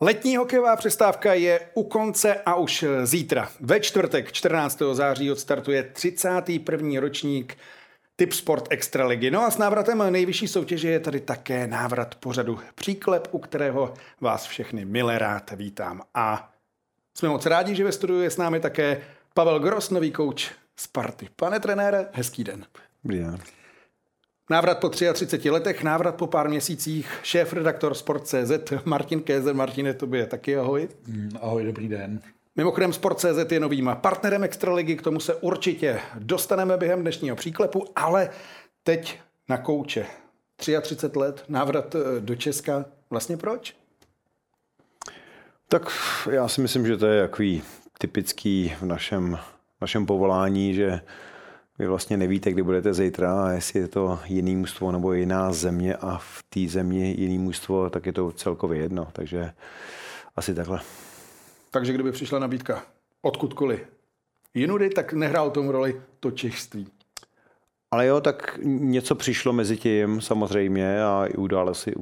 Letní hokejová přestávka je u konce a už zítra. Ve čtvrtek 14. září odstartuje 31. ročník Typ Sport Extraligy. No a s návratem nejvyšší soutěže je tady také návrat pořadu Příklep, u kterého vás všechny milé rád vítám. A jsme moc rádi, že ve studiu je s námi také Pavel Gros, nový kouč Sparty. Pane trenére, hezký den. Dobrý den. Návrat po 33 letech, návrat po pár měsících, šéf redaktor Sport.cz Martin Kézer. Martine, tobě taky ahoj. Mm, ahoj, dobrý den. Mimochodem Sport.cz je novým partnerem Extraligy, k tomu se určitě dostaneme během dnešního příklepu, ale teď na kouče. 33 let, návrat eh, do Česka. Vlastně proč? Tak já si myslím, že to je takový typický v našem, našem povolání, že vy vlastně nevíte, kdy budete zítra a jestli je to jiný mužstvo nebo jiná země a v té zemi jiný mužstvo, tak je to celkově jedno. Takže asi takhle. Takže kdyby přišla nabídka odkudkoliv jinudy, tak nehrál tomu roli to češství. Ale jo, tak něco přišlo mezi tím samozřejmě a i události,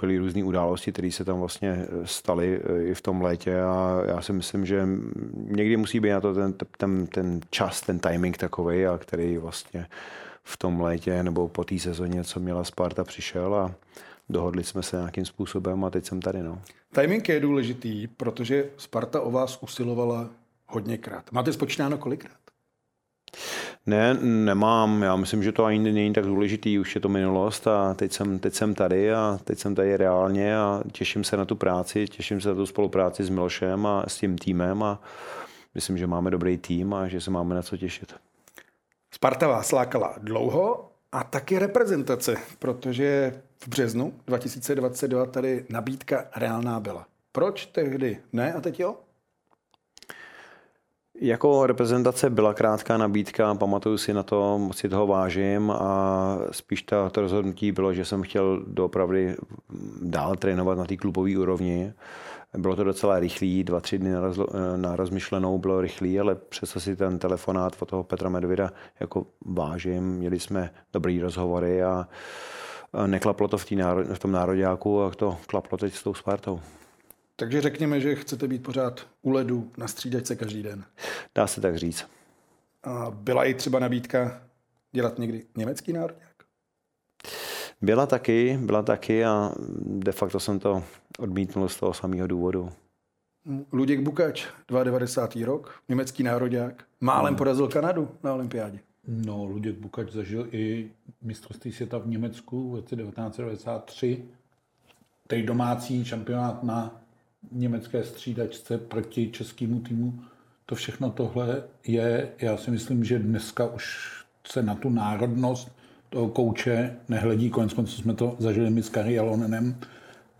byly různé události, které se tam vlastně staly e, i v tom létě a já si myslím, že někdy musí být na to ten, ten, ten čas, ten timing takový, a který vlastně v tom létě nebo po té sezóně, co měla Sparta, přišel a dohodli jsme se nějakým způsobem a teď jsem tady. No. Timing je důležitý, protože Sparta o vás usilovala hodněkrát. Máte spočítáno kolikrát? Ne, nemám. Já myslím, že to ani není tak důležitý. Už je to minulost a teď jsem, teď jsem tady a teď jsem tady reálně a těším se na tu práci, těším se na tu spolupráci s Milošem a s tím týmem a myslím, že máme dobrý tým a že se máme na co těšit. Sparta vás lákala dlouho a taky reprezentace, protože v březnu 2022 tady nabídka reálná byla. Proč tehdy ne a teď jo? Jako reprezentace byla krátká nabídka, pamatuju si na to, moc si toho vážím a spíš to, to rozhodnutí bylo, že jsem chtěl doopravdy dál trénovat na té klubové úrovni. Bylo to docela rychlý, dva, tři dny na, rozlo, na rozmyšlenou bylo rychlý, ale přesto si ten telefonát od toho Petra Medvida jako vážím. Měli jsme dobrý rozhovory a neklaplo to v, tý národ, v tom nároďáku a to klaplo teď s tou Spartou. Takže řekněme, že chcete být pořád u ledu na střídačce každý den. Dá se tak říct. A byla i třeba nabídka dělat někdy německý národňák? Byla taky, byla taky a de facto jsem to odmítnul z toho samého důvodu. Luděk Bukač, 92. rok, německý národák, málem no. porazil Kanadu na olympiádě. No, Luděk Bukač zažil i mistrovství světa v Německu v roce 1993, Teď domácí šampionát na německé střídačce proti českému týmu. To všechno tohle je, já si myslím, že dneska už se na tu národnost toho kouče nehledí. Konec konců jsme to zažili my s Kari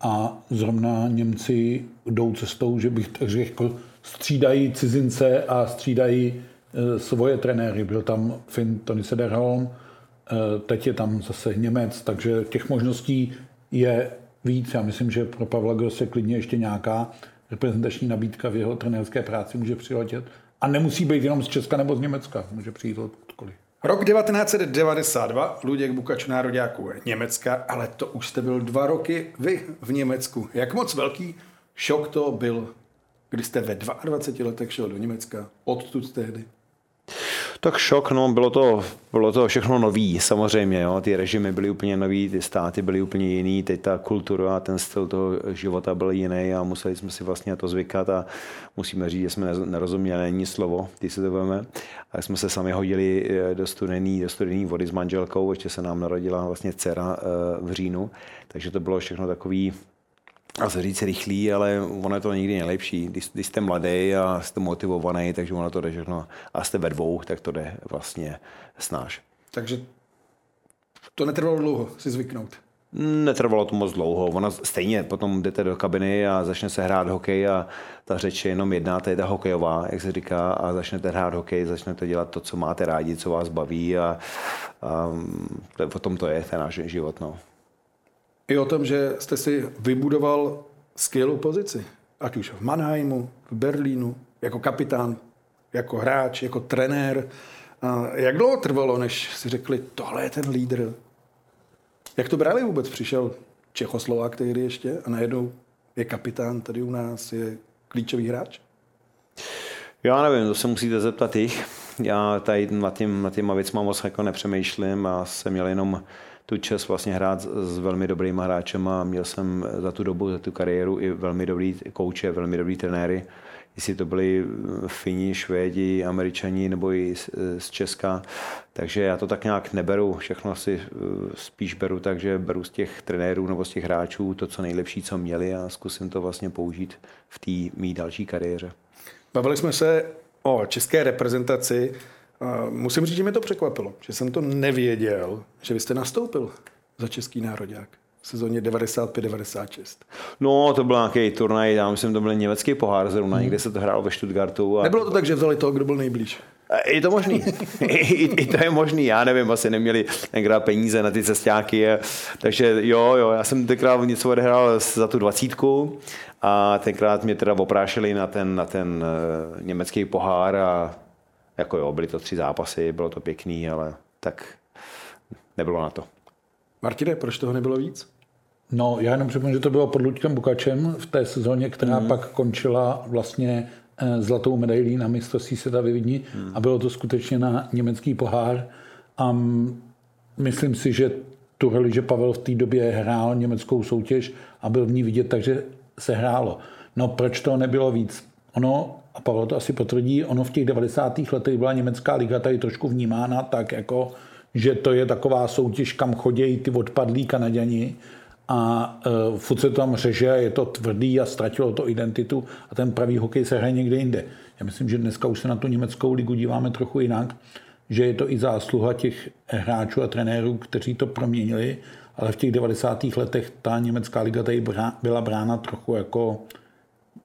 a zrovna Němci jdou cestou, že bych tak řekl, střídají cizince a střídají e, svoje trenéry. Byl tam Finn Tony Sederholm, e, teď je tam zase Němec, takže těch možností je víc. Já myslím, že pro Pavla Grosse klidně ještě nějaká reprezentační nabídka v jeho trenérské práci může přiletět. A nemusí být jenom z Česka nebo z Německa, může přijít odkoliv. Rok 1992, Luděk Bukač nároďáků Německa, ale to už jste byl dva roky vy v Německu. Jak moc velký šok to byl, když jste ve 22 letech šel do Německa, odtud tehdy? Tak šok, no, bylo to, bylo to všechno nový, samozřejmě, jo. ty režimy byly úplně nový, ty státy byly úplně jiný, teď ta kultura a ten styl toho života byl jiný a museli jsme si vlastně na to zvykat a musíme říct, že jsme nerozuměli ani slovo, když se to budeme. A jsme se sami hodili eh, do studený, do studený vody s manželkou, ještě se nám narodila vlastně dcera eh, v říjnu, takže to bylo všechno takový a se říct rychlý, ale ono je to nikdy nejlepší. Když, když jste mladý a jste motivovaný, takže ono to jde všechno. A jste ve dvou, tak to jde vlastně snáš. Takže to netrvalo dlouho si zvyknout. Netrvalo to moc dlouho. Ono stejně potom jdete do kabiny a začne se hrát hokej a ta řeč je jenom jedna, to je ta hokejová, jak se říká, a začnete hrát hokej, začnete dělat to, co máte rádi, co vás baví a, a to, o tom to je ten náš život. No i o tom, že jste si vybudoval skvělou pozici. Ať už v Mannheimu, v Berlínu, jako kapitán, jako hráč, jako trenér. A jak dlouho trvalo, než si řekli, tohle je ten lídr? Jak to brali vůbec? Přišel Čechoslovák tehdy ještě a najednou je kapitán tady u nás, je klíčový hráč? Já nevím, to se musíte zeptat jich. Já tady nad, tím, nad těma věcma moc jako nepřemýšlím a jsem měl jenom tu čest vlastně hrát s velmi dobrými hráčem a měl jsem za tu dobu, za tu kariéru i velmi dobrý kouče, velmi dobrý trenéry. Jestli to byli Fini, Švédi, Američani nebo i z Česka. Takže já to tak nějak neberu, všechno si eh, spíš beru, takže beru z těch trenérů nebo z těch hráčů to, co nejlepší, co měli a zkusím to vlastně použít v té mý další kariéře. Bavili jsme se o české reprezentaci. Musím říct, že mě to překvapilo, že jsem to nevěděl, že vy jste nastoupil za český národák v sezóně 95-96. No, to byl nějaký turnaj, já myslím, to byl německý pohár zrovna, hmm. někde se to hrálo ve Stuttgartu. A... Nebylo to tak, že vzali toho, kdo byl nejblíž? Je to možný. I, I, to je možný. Já nevím, asi neměli tenkrát peníze na ty cestáky. Takže jo, jo, já jsem tenkrát něco odehrál za tu dvacítku a tenkrát mě teda oprášili na ten, na ten uh, německý pohár a jako jo, byly to tři zápasy, bylo to pěkný, ale tak nebylo na to. Martine, proč toho nebylo víc? No, já jenom připomínám, že to bylo pod Luďkem Bukačem v té sezóně, která mm. pak končila vlastně eh, zlatou medailí na mistrovství světa ve Vídni mm. a bylo to skutečně na německý pohár. A myslím si, že tu roli, že Pavel v té době hrál německou soutěž a byl v ní vidět, takže se hrálo. No proč to nebylo víc? Ono, a Pavel to asi potvrdí, ono v těch 90. letech byla německá liga tady trošku vnímána tak, jako, že to je taková soutěž, kam chodí ty odpadlí Kanaděni a uh, furt se tam řeže, je to tvrdý a ztratilo to identitu a ten pravý hokej se hraje někde jinde. Já myslím, že dneska už se na tu německou ligu díváme trochu jinak, že je to i zásluha těch hráčů a trenérů, kteří to proměnili ale v těch 90. letech ta německá liga tady byla brána trochu jako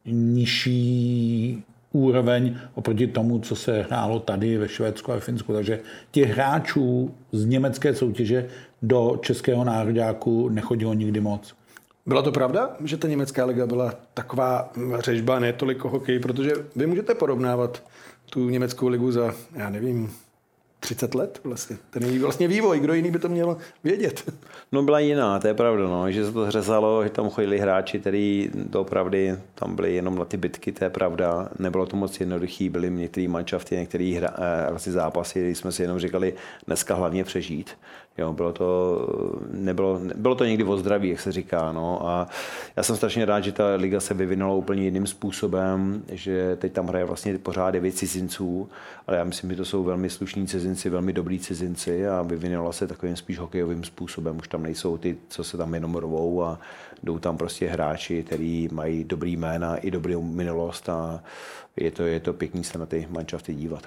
nižší úroveň oproti tomu, co se hrálo tady ve Švédsku a ve Finsku. Takže těch hráčů z německé soutěže do českého nároďáku nechodilo nikdy moc. Byla to pravda, že ta německá liga byla taková řežba, ne toliko hokej, protože vy můžete porovnávat tu německou ligu za, já nevím, 30 let vlastně. Ten je vlastně vývoj, kdo jiný by to měl vědět. No byla jiná, to je pravda, no, že se to zřezalo, že tam chodili hráči, kteří opravdu tam byli jenom na ty bitky, to je pravda. Nebylo to moc jednoduchý, byly některé manšafty, některé hra, eh, vlastně zápasy, kdy jsme si jenom říkali, dneska hlavně přežít. Jo, bylo to, nebylo, bylo to někdy o zdraví, jak se říká. No. A já jsem strašně rád, že ta liga se vyvinula úplně jiným způsobem, že teď tam hraje vlastně pořád devět cizinců, ale já myslím, že to jsou velmi slušní cizinci, velmi dobrý cizinci a vyvinula se takovým spíš hokejovým způsobem. Už tam nejsou ty, co se tam jenom rovou a jdou tam prostě hráči, kteří mají dobrý jména i dobrou minulost a je to, je to pěkný se na ty manšafty dívat.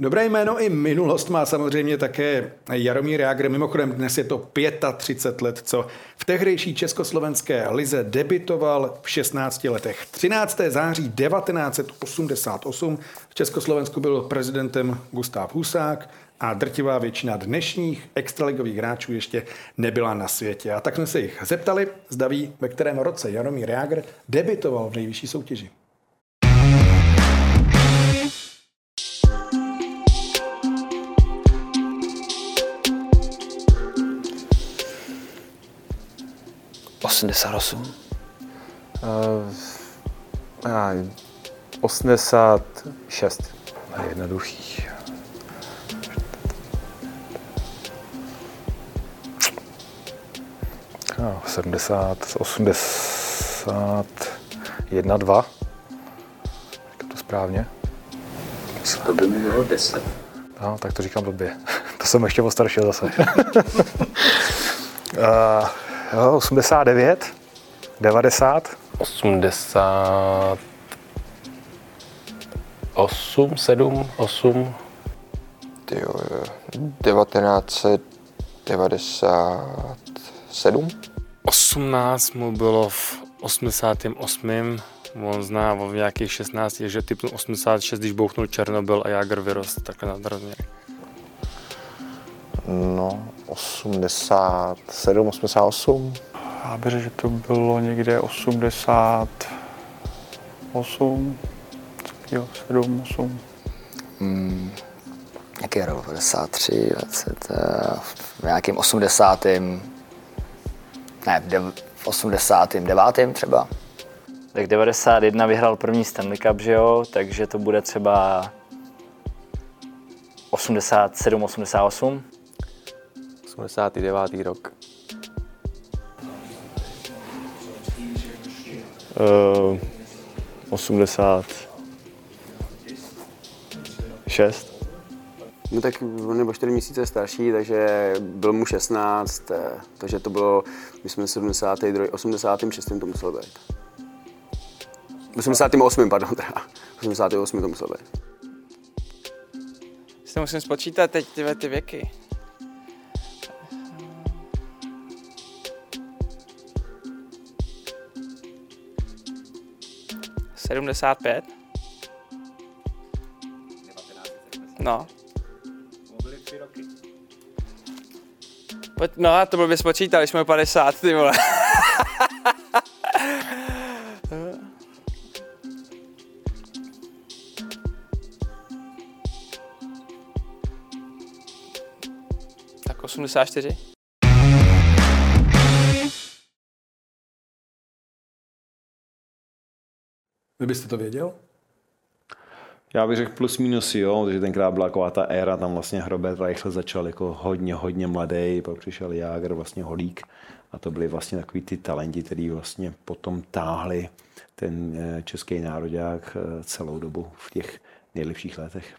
Dobré jméno i minulost má samozřejmě také Jaromír Jágr. Mimochodem dnes je to 35 let, co v tehdejší československé lize debitoval v 16 letech. 13. září 1988 v Československu byl prezidentem Gustav Husák a drtivá většina dnešních extraligových hráčů ještě nebyla na světě. A tak jsme se jich zeptali, zdaví, ve kterém roce Jaromír Jágr debitoval v nejvyšší soutěži. 88. Uh, 86. Jednoduchý. No, 70, 81, 2. Říkám to správně. To by mi bylo 10. No, tak to říkám blbě. to jsem ještě postaršil zase. uh, Jo, 89, 90. 80, 8, 7, 8. Ty jo, 1997. 18 mu bylo v 88. On zná o nějakých 16, že typ 86, když bouchnul Černobyl a Jágr vyrost takhle na rozměry. No, 87, 88. Já bych řekl, že to bylo někde 88, 7, 8. Hmm, jaký rok? 93, 20, v nějakým 80. Ne, v 89. třeba. Tak 91 vyhrál první Stanley Cup, že jo, takže to bude třeba 87, 88. 89. rok. Uh, 86. No tak on je o 4 měsíce starší, takže byl mu 16, eh, takže to bylo, my jsme 72, 86. to muselo být. 88. pardon, teda. 88. to muselo být. Si to musím spočítat teď ty věky. Sedmdesát pět. No. Pojď, no a to blbě spočítali, jsme 50, ty vole. tak 84. Vy byste to věděl? Já bych řekl plus minus jo, protože tenkrát byla taková ta éra, tam vlastně Robert Reichel začal jako hodně, hodně mladý, pak přišel Jágr, vlastně Holík a to byly vlastně takový ty talenti, který vlastně potom táhli ten eh, český národák eh, celou dobu v těch nejlepších letech.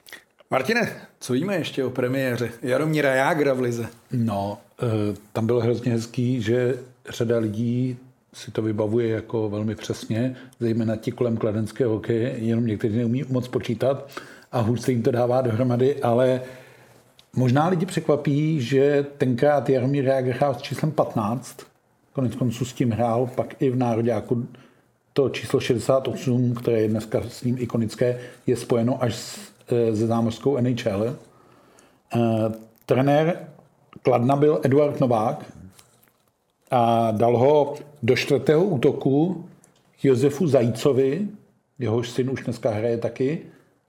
Martine, co víme ještě o premiéře Jaromíra Jágra v Lize? No, eh, tam bylo hrozně hezký, že řada lidí si to vybavuje jako velmi přesně, zejména ti kolem kladenského hokeje, jenom někteří neumí moc počítat a hůř se jim to dává dohromady, ale možná lidi překvapí, že tenkrát Jaromír Jágr hrál s číslem 15, konec konců s tím hrál pak i v Nároďáku. To číslo 68, které je dneska s ním ikonické, je spojeno až s, eh, se zámořskou NHL. Uh, trenér Kladna byl Eduard Novák a dal ho do čtvrtého útoku Josefu Zajícovi, jehož syn už dneska hraje taky,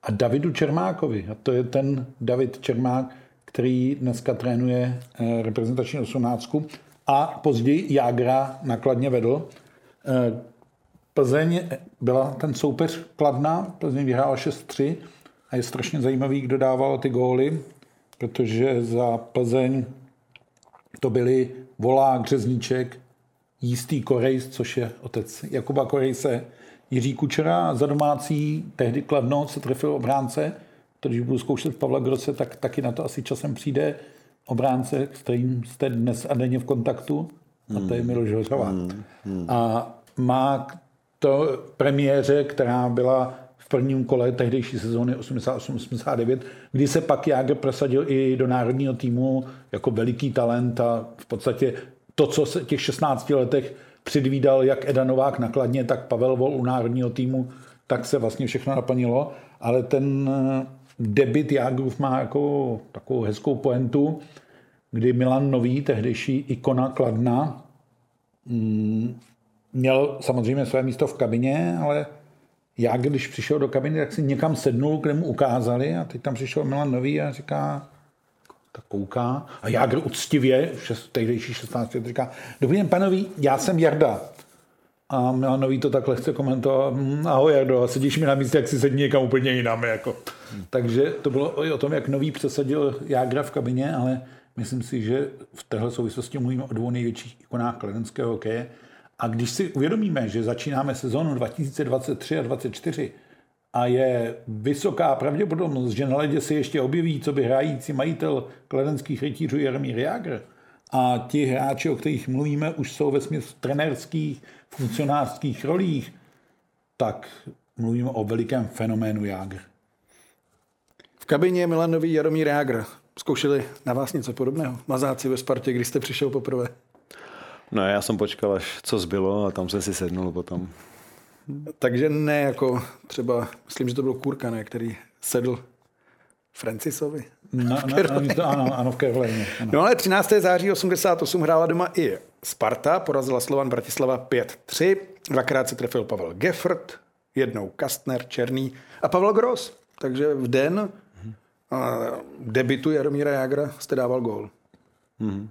a Davidu Čermákovi. A to je ten David Čermák, který dneska trénuje eh, reprezentační 18 a později Jágra nakladně vedl. Eh, Plzeň byla ten soupeř Kladna, Plzeň vyhrála 6-3 a je strašně zajímavý, kdo dával ty góly, protože za Plzeň to byli Volák, Řezníček, Jistý Korejs, což je otec Jakuba Korejse, Jiří Kučera za domácí tehdy Kladno se trefil obránce, když budu zkoušet Pavla Groce, tak taky na to asi časem přijde. Obránce, s kterým jste dnes a denně v kontaktu, a to je Miloš Hořová. A má to premiéře, která byla prvním kole tehdejší sezóny 88-89, kdy se pak Jágr prosadil i do národního týmu jako veliký talent a v podstatě to, co se těch 16 letech předvídal jak Eda Novák nakladně, tak Pavel Vol u národního týmu, tak se vlastně všechno naplnilo. Ale ten eh, debit Jágrův má jako takovou hezkou poentu, kdy Milan Nový, tehdejší ikona Kladna, mm, měl samozřejmě své místo v kabině, ale já, když přišel do kabiny, tak si někam sednul, kde mu ukázali a teď tam přišel Milan Nový a říká, tak kouká a Jágr uctivě, šest, tehdejší 16 let, říká, dobrý den, panovi, já jsem Jarda. A Milan Nový to takhle chce komentovat, "Hm, ahoj Jardo, a sedíš mi na místě, jak si sedí někam úplně jinam. Jako. Takže to bylo i o tom, jak Nový přesadil Jágra v kabině, ale myslím si, že v téhle souvislosti mluvíme o dvou největších ikonách kladenského hokeje. A když si uvědomíme, že začínáme sezónu 2023 a 2024 a je vysoká pravděpodobnost, že na ledě se ještě objeví, co by hrající majitel kladenských rytířů Jaromír Jágr, a ti hráči, o kterých mluvíme, už jsou ve smyslu trenérských, funkcionářských rolích, tak mluvíme o velikém fenoménu Jágr. V kabině Milan Nový Jaromír Jágr. Zkoušeli na vás něco podobného? Mazáci ve Spartě, když jste přišel poprvé. No já jsem počkal, až co zbylo a tam jsem si sednul potom. Takže ne jako třeba, myslím, že to byl Kurka, ne, který sedl Francisovi. Na, na, na, to, ano, ano, v. Ano. No ale 13. září 88 hrála doma i Sparta, porazila Slovan Bratislava 5-3, dvakrát se trefil Pavel Geffert, jednou Kastner, Černý a Pavel Gross. Takže v den a, debitu Jaromíra Jágra jste dával gól. Mhm.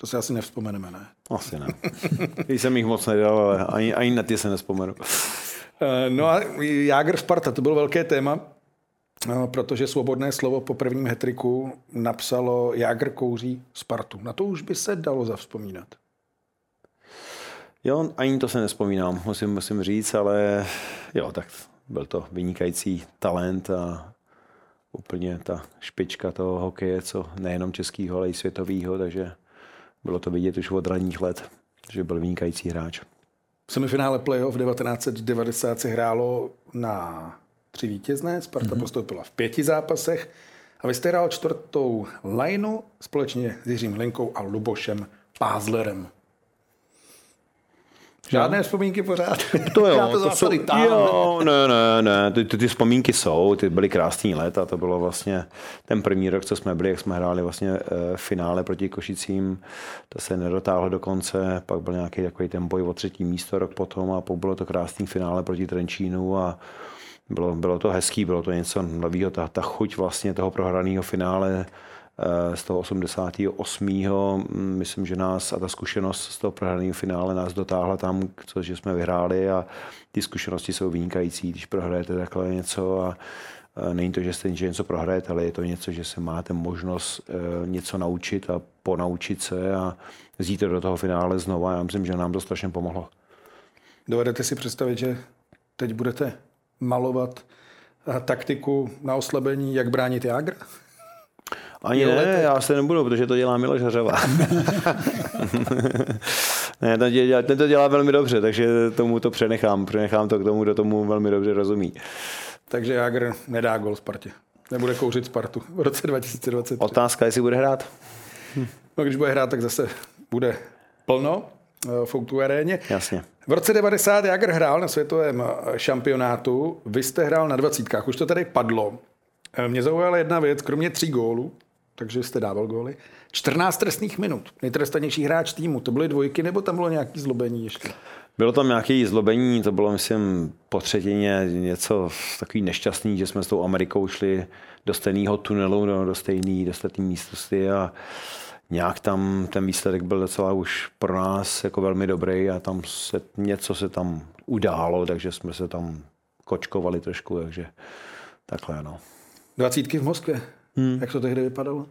To si asi nevzpomeneme, ne? Asi ne. Když jsem jich moc nedal, ale ani, ani na ty se nespomenu. Eh, No a Jágr Sparta, to bylo velké téma, eh, protože svobodné slovo po prvním hetriku napsalo Jágr kouří Spartu. Na to už by se dalo zavzpomínat. Jo, ani to se nespomínám, musím, musím říct, ale jo, tak byl to vynikající talent a úplně ta špička toho hokeje, co nejenom českýho, ale i světovýho, takže bylo to vidět už od ranních let, že byl vynikající hráč. V semifinále playoff 1990 se hrálo na tři vítězné, Sparta mm-hmm. postoupila v pěti zápasech a vy jste hrál čtvrtou lineu společně s Jiřím Hlinkou a Lubošem Pázlerem. Žádné no. vzpomínky pořád. To jo, to, to jsou, jo, ne, ne, ne, ty, ty, ty, vzpomínky jsou, ty byly krásný let a to bylo vlastně ten první rok, co jsme byli, jak jsme hráli vlastně e, finále proti Košicím, to se nedotáhlo do konce, pak byl nějaký takový ten boj o třetí místo rok potom a pak bylo to krásný finále proti Trenčínu a bylo, bylo to hezký, bylo to něco nového, ta, ta chuť vlastně toho prohraného finále z toho 88. mm, Myslím, že nás a ta zkušenost z toho prohraného finále nás dotáhla tam, co, že jsme vyhráli a ty zkušenosti jsou vynikající, když prohrajete takhle něco a a není to, že jste že něco prohrajete, ale je to něco, že se máte možnost eh, něco naučit a ponaučit se a vzít to do toho finále znova. Já myslím, že nám to strašně pomohlo. Dovedete si představit, že teď budete malovat eh, taktiku na oslabení, jak bránit Jágra? Ani ne, já se nebudu, protože to dělá Miloš Hařava. ne, ten, dělá, ten to dělá velmi dobře, takže tomu to přenechám. Přenechám to k tomu, kdo tomu velmi dobře rozumí. Takže Jágr nedá gol Spartě. Nebude kouřit Spartu v roce 2023. Otázka, jestli bude hrát? No, když bude hrát, tak zase bude plno eh, v Outu aréně. Jasně. V roce 90 Jágr hrál na světovém eh, šampionátu, vy jste hrál na dvacítkách, už to tady padlo. Eh, Mě zaujala jedna věc, kromě tří gólů, takže jste dával góly, 14 trestných minut, nejtrestanější hráč týmu, to byly dvojky, nebo tam bylo nějaký zlobení ještě? Bylo tam nějaké zlobení, to bylo, myslím, po třetině něco takový nešťastný, že jsme s tou Amerikou šli do stejného tunelu, no, do stejné, do stejné místnosti a nějak tam ten výsledek byl docela už pro nás jako velmi dobrý a tam se něco se tam událo, takže jsme se tam kočkovali trošku, takže takhle, no. Dvacítky v Moskvě, hmm. jak to tehdy vypadalo?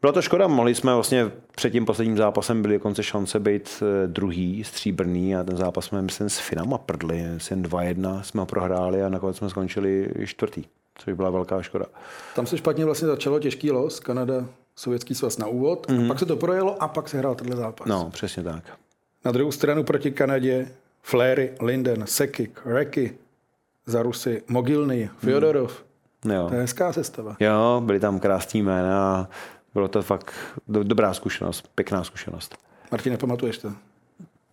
Byla to škoda, mohli jsme vlastně před tím posledním zápasem byli dokonce šance být eh, druhý, stříbrný a ten zápas jsme myslím s Finama prdli, myslím 2-1 jsme ho prohráli a nakonec jsme skončili čtvrtý, což byla velká škoda. Tam se špatně vlastně začalo těžký los, Kanada, Sovětský svaz na úvod, mm-hmm. a pak se to projelo a pak se hrál tenhle zápas. No, přesně tak. Na druhou stranu proti Kanadě Fléry, Linden, Sekik, Reky, za Rusy, Mogilny, Fyodorov. Mm. Jo. To je hezká sestava. Jo, byly tam krásný jména a bylo to fakt do, dobrá zkušenost, pěkná zkušenost. Martin, nepamatuješ to?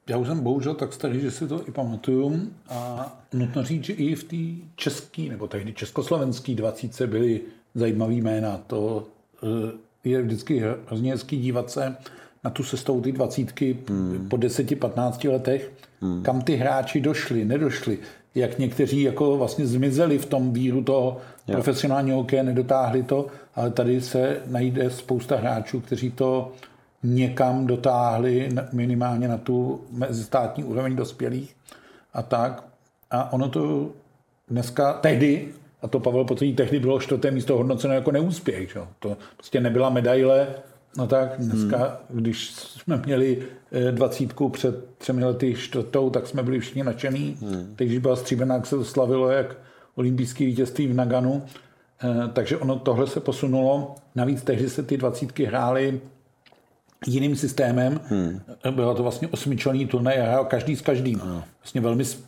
Já už jsem bohužel tak starý, že si to i pamatuju a nutno říct, že i v té české nebo tehdy československé dvacíce byly zajímavý jména. To eh, je vždycky hrozně hezký dívat se na tu cestou ty dvacítky hmm. po 10-15 letech, hmm. kam ty hráči došli, nedošli, jak někteří jako vlastně zmizeli v tom víru toho jo. profesionálního hokeje, nedotáhli to, ale tady se najde spousta hráčů, kteří to někam dotáhli minimálně na tu mezistátní úroveň dospělých a tak. A ono to dneska, tehdy, a to Pavel potvrdí, tehdy bylo čtvrté místo hodnoceno jako neúspěch. Že? To prostě nebyla medaile, no tak dneska, hmm. když jsme měli dvacítku před třemi lety čtvrtou, tak jsme byli všichni nadšený. Hmm. Teď, když byla stříbená, tak se to slavilo jak olympijské vítězství v Naganu. Takže ono tohle se posunulo. Navíc tehdy se ty dvacítky hrály jiným systémem. Hmm. Bylo to vlastně osmičlený turnaj a hrál každý s každým. Hmm. Vlastně velmi z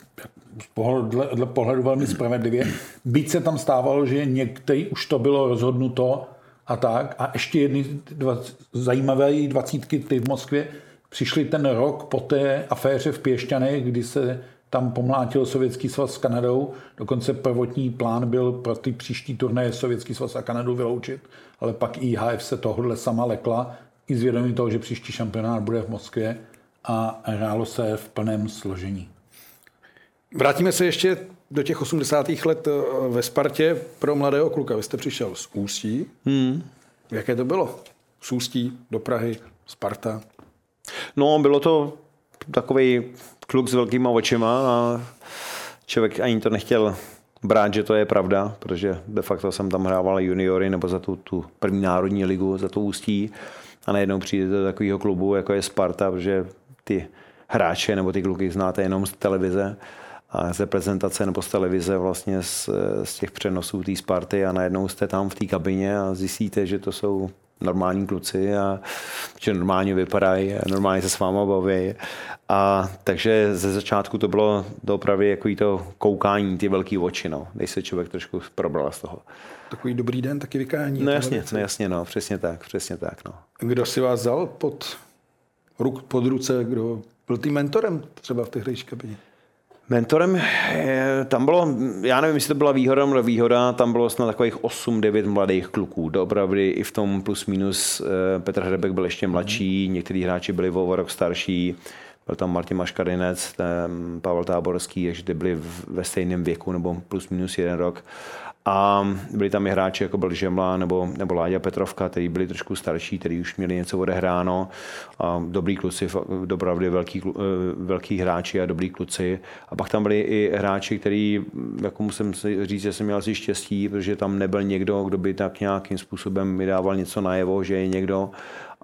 pohledu, dle pohledu velmi spravedlivě. Byť se tam stávalo, že některý už to bylo rozhodnuto a tak. A ještě jedny dva, zajímavé dvacítky ty v Moskvě přišly ten rok po té aféře v Pěšťanech, kdy se tam pomlátil Sovětský svaz s Kanadou. Dokonce prvotní plán byl pro ty příští turnaje Sovětský svaz a Kanadu vyloučit, ale pak IHF se tohle sama lekla i s vědomím toho, že příští šampionát bude v Moskvě a hrálo se v plném složení. Vrátíme se ještě do těch 80. let ve Spartě pro mladého kluka. Vy jste přišel z Ústí. Hmm. Jaké to bylo? Z Ústí do Prahy, Sparta? No, bylo to takový kluk s velkýma očima a člověk ani to nechtěl brát, že to je pravda, protože de facto jsem tam hrával juniory nebo za tu, tu první národní ligu, za to ústí. A najednou přijde do takového klubu, jako je Sparta, protože ty hráče nebo ty kluky znáte jenom z televize a z reprezentace nebo z televize vlastně z, z těch přenosů té Sparty a najednou jste tam v té kabině a zjistíte, že to jsou normální kluci a že normálně vypadají, a normálně se s váma baví. A takže ze začátku to bylo opravdu jako to koukání, ty velký oči, no, než se člověk trošku probral z toho. Takový dobrý den, taky vykání. No jasně, no jasně, no, přesně tak, přesně tak, no. Kdo si vás vzal pod, ruk, pod ruce, kdo byl tím mentorem třeba v té hrejší kabině? Mentorem, eh, tam bylo, já nevím, jestli to byla výhoda nebo výhoda, tam bylo snad takových 8-9 mladých kluků. Opravdu i v tom plus minus eh, Petr Hrebek byl ještě mladší, někteří hráči byli o rok starší, byl tam Martin Maškarinec, Pavel Táborský, takže byli ve stejném věku nebo plus minus jeden rok. A byli tam i hráči, jako byl Žemla nebo, nebo Láďa Petrovka, kteří byli trošku starší, kteří už měli něco odehráno. A dobrý kluci, opravdu velký, eh, velký hráči a dobrý kluci. A pak tam byli i hráči, kteří, jako musím říct, že jsem měl asi štěstí, protože tam nebyl někdo, kdo by tak nějakým způsobem mi dával něco najevo, že je někdo.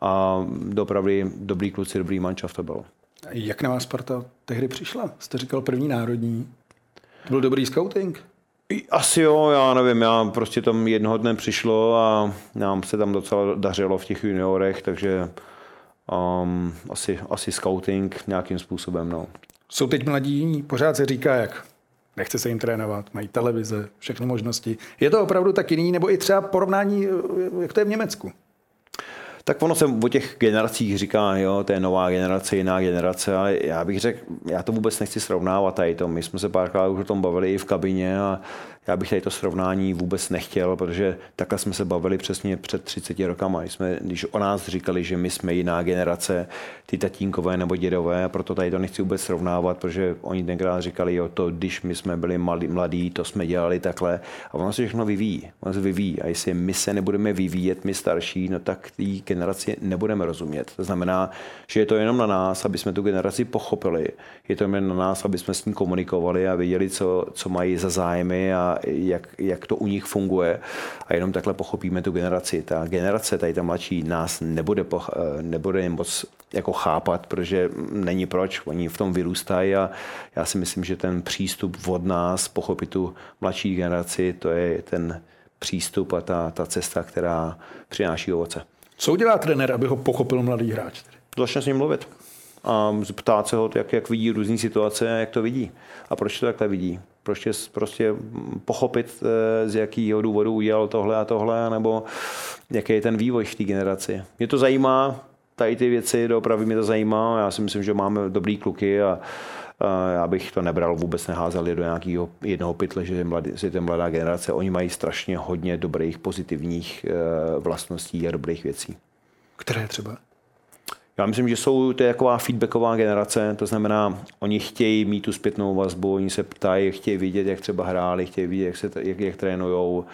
A opravdu dobrý kluci, dobrý mančav to byl. Jak na vás Sparta tehdy přišla? Jste říkal první národní. To byl dobrý scouting? Asi jo, já nevím, já prostě tam jednoho dne přišlo a nám se tam docela dařilo v těch juniorech, takže um, asi, asi scouting nějakým způsobem. No. Jsou teď mladí, pořád se říká, jak nechce se jim trénovat, mají televize, všechny možnosti. Je to opravdu tak jiný, nebo i třeba porovnání, jak to je v Německu? Tak ono se o těch generacích říká, jo, to je nová generace, jiná generace, ale já bych řekl, já to vůbec nechci srovnávat tady to. My jsme se párkrát už o tom bavili i v kabině a já bych tady to srovnání vůbec nechtěl, protože takhle jsme se bavili přesně před 30 rokama. Jsme, když o nás říkali, že my jsme jiná generace, ty tatínkové nebo dědové, a proto tady to nechci vůbec srovnávat, protože oni tenkrát říkali, jo, to když my jsme byli mladí, mladí to jsme dělali takhle. A ono se všechno vyvíjí. Ono se vyvíjí. A jestli my se nebudeme vyvíjet, my starší, no tak té generaci nebudeme rozumět. To znamená, že je to jenom na nás, aby jsme tu generaci pochopili. Je to jenom na nás, aby jsme s ní komunikovali a věděli, co, co mají za zájmy a jak, jak to u nich funguje a jenom takhle pochopíme tu generaci. Ta generace, tady ta mladší, nás nebude, poch, eh, nebude moc jako chápat, protože není proč, oni v tom vyrůstají a já si myslím, že ten přístup od nás, pochopit tu mladší generaci, to je ten přístup a ta, ta cesta, která přináší ovoce. Co udělá trenér, aby ho pochopil mladý hráč? Začne s ním mluvit a ptát se ho, jak, jak vidí různé situace a jak to vidí a proč to takhle vidí prostě, prostě pochopit, eh, z jakého důvodu udělal tohle a tohle, nebo jaký je ten vývoj v té generaci. Mě to zajímá, tady ty věci, doopravdy mě to zajímá, já si myslím, že máme dobrý kluky a, já bych to nebral, vůbec neházel do nějakého jednoho pytle, že je, mladý, je mladá generace, oni mají strašně hodně dobrých, pozitivních eh, vlastností a dobrých věcí. Které třeba? Já myslím, že jsou to je taková feedbacková generace, to znamená, oni chtějí mít tu zpětnou vazbu, oni se ptají, chtějí vidět, jak třeba hráli, chtějí vidět, jak, se, jak, jak trénujou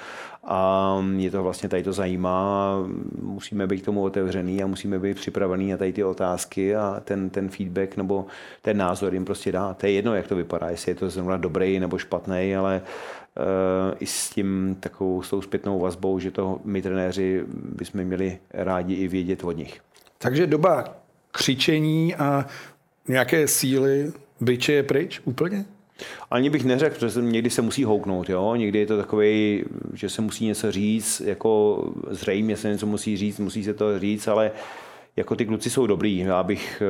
a je to vlastně tady to zajímá, musíme být k tomu otevřený a musíme být připravený na tady ty otázky a ten, ten feedback nebo ten názor jim prostě dá. To je jedno, jak to vypadá, jestli je to zrovna dobrý nebo špatný, ale uh, i s tím takovou s tou zpětnou vazbou, že to my trenéři bychom měli rádi i vědět od nich. Takže doba křičení a nějaké síly byče je pryč úplně? Ani bych neřekl, protože někdy se musí houknout, jo? někdy je to takový, že se musí něco říct, jako zřejmě se něco musí říct, musí se to říct, ale jako ty kluci jsou dobrý, já bych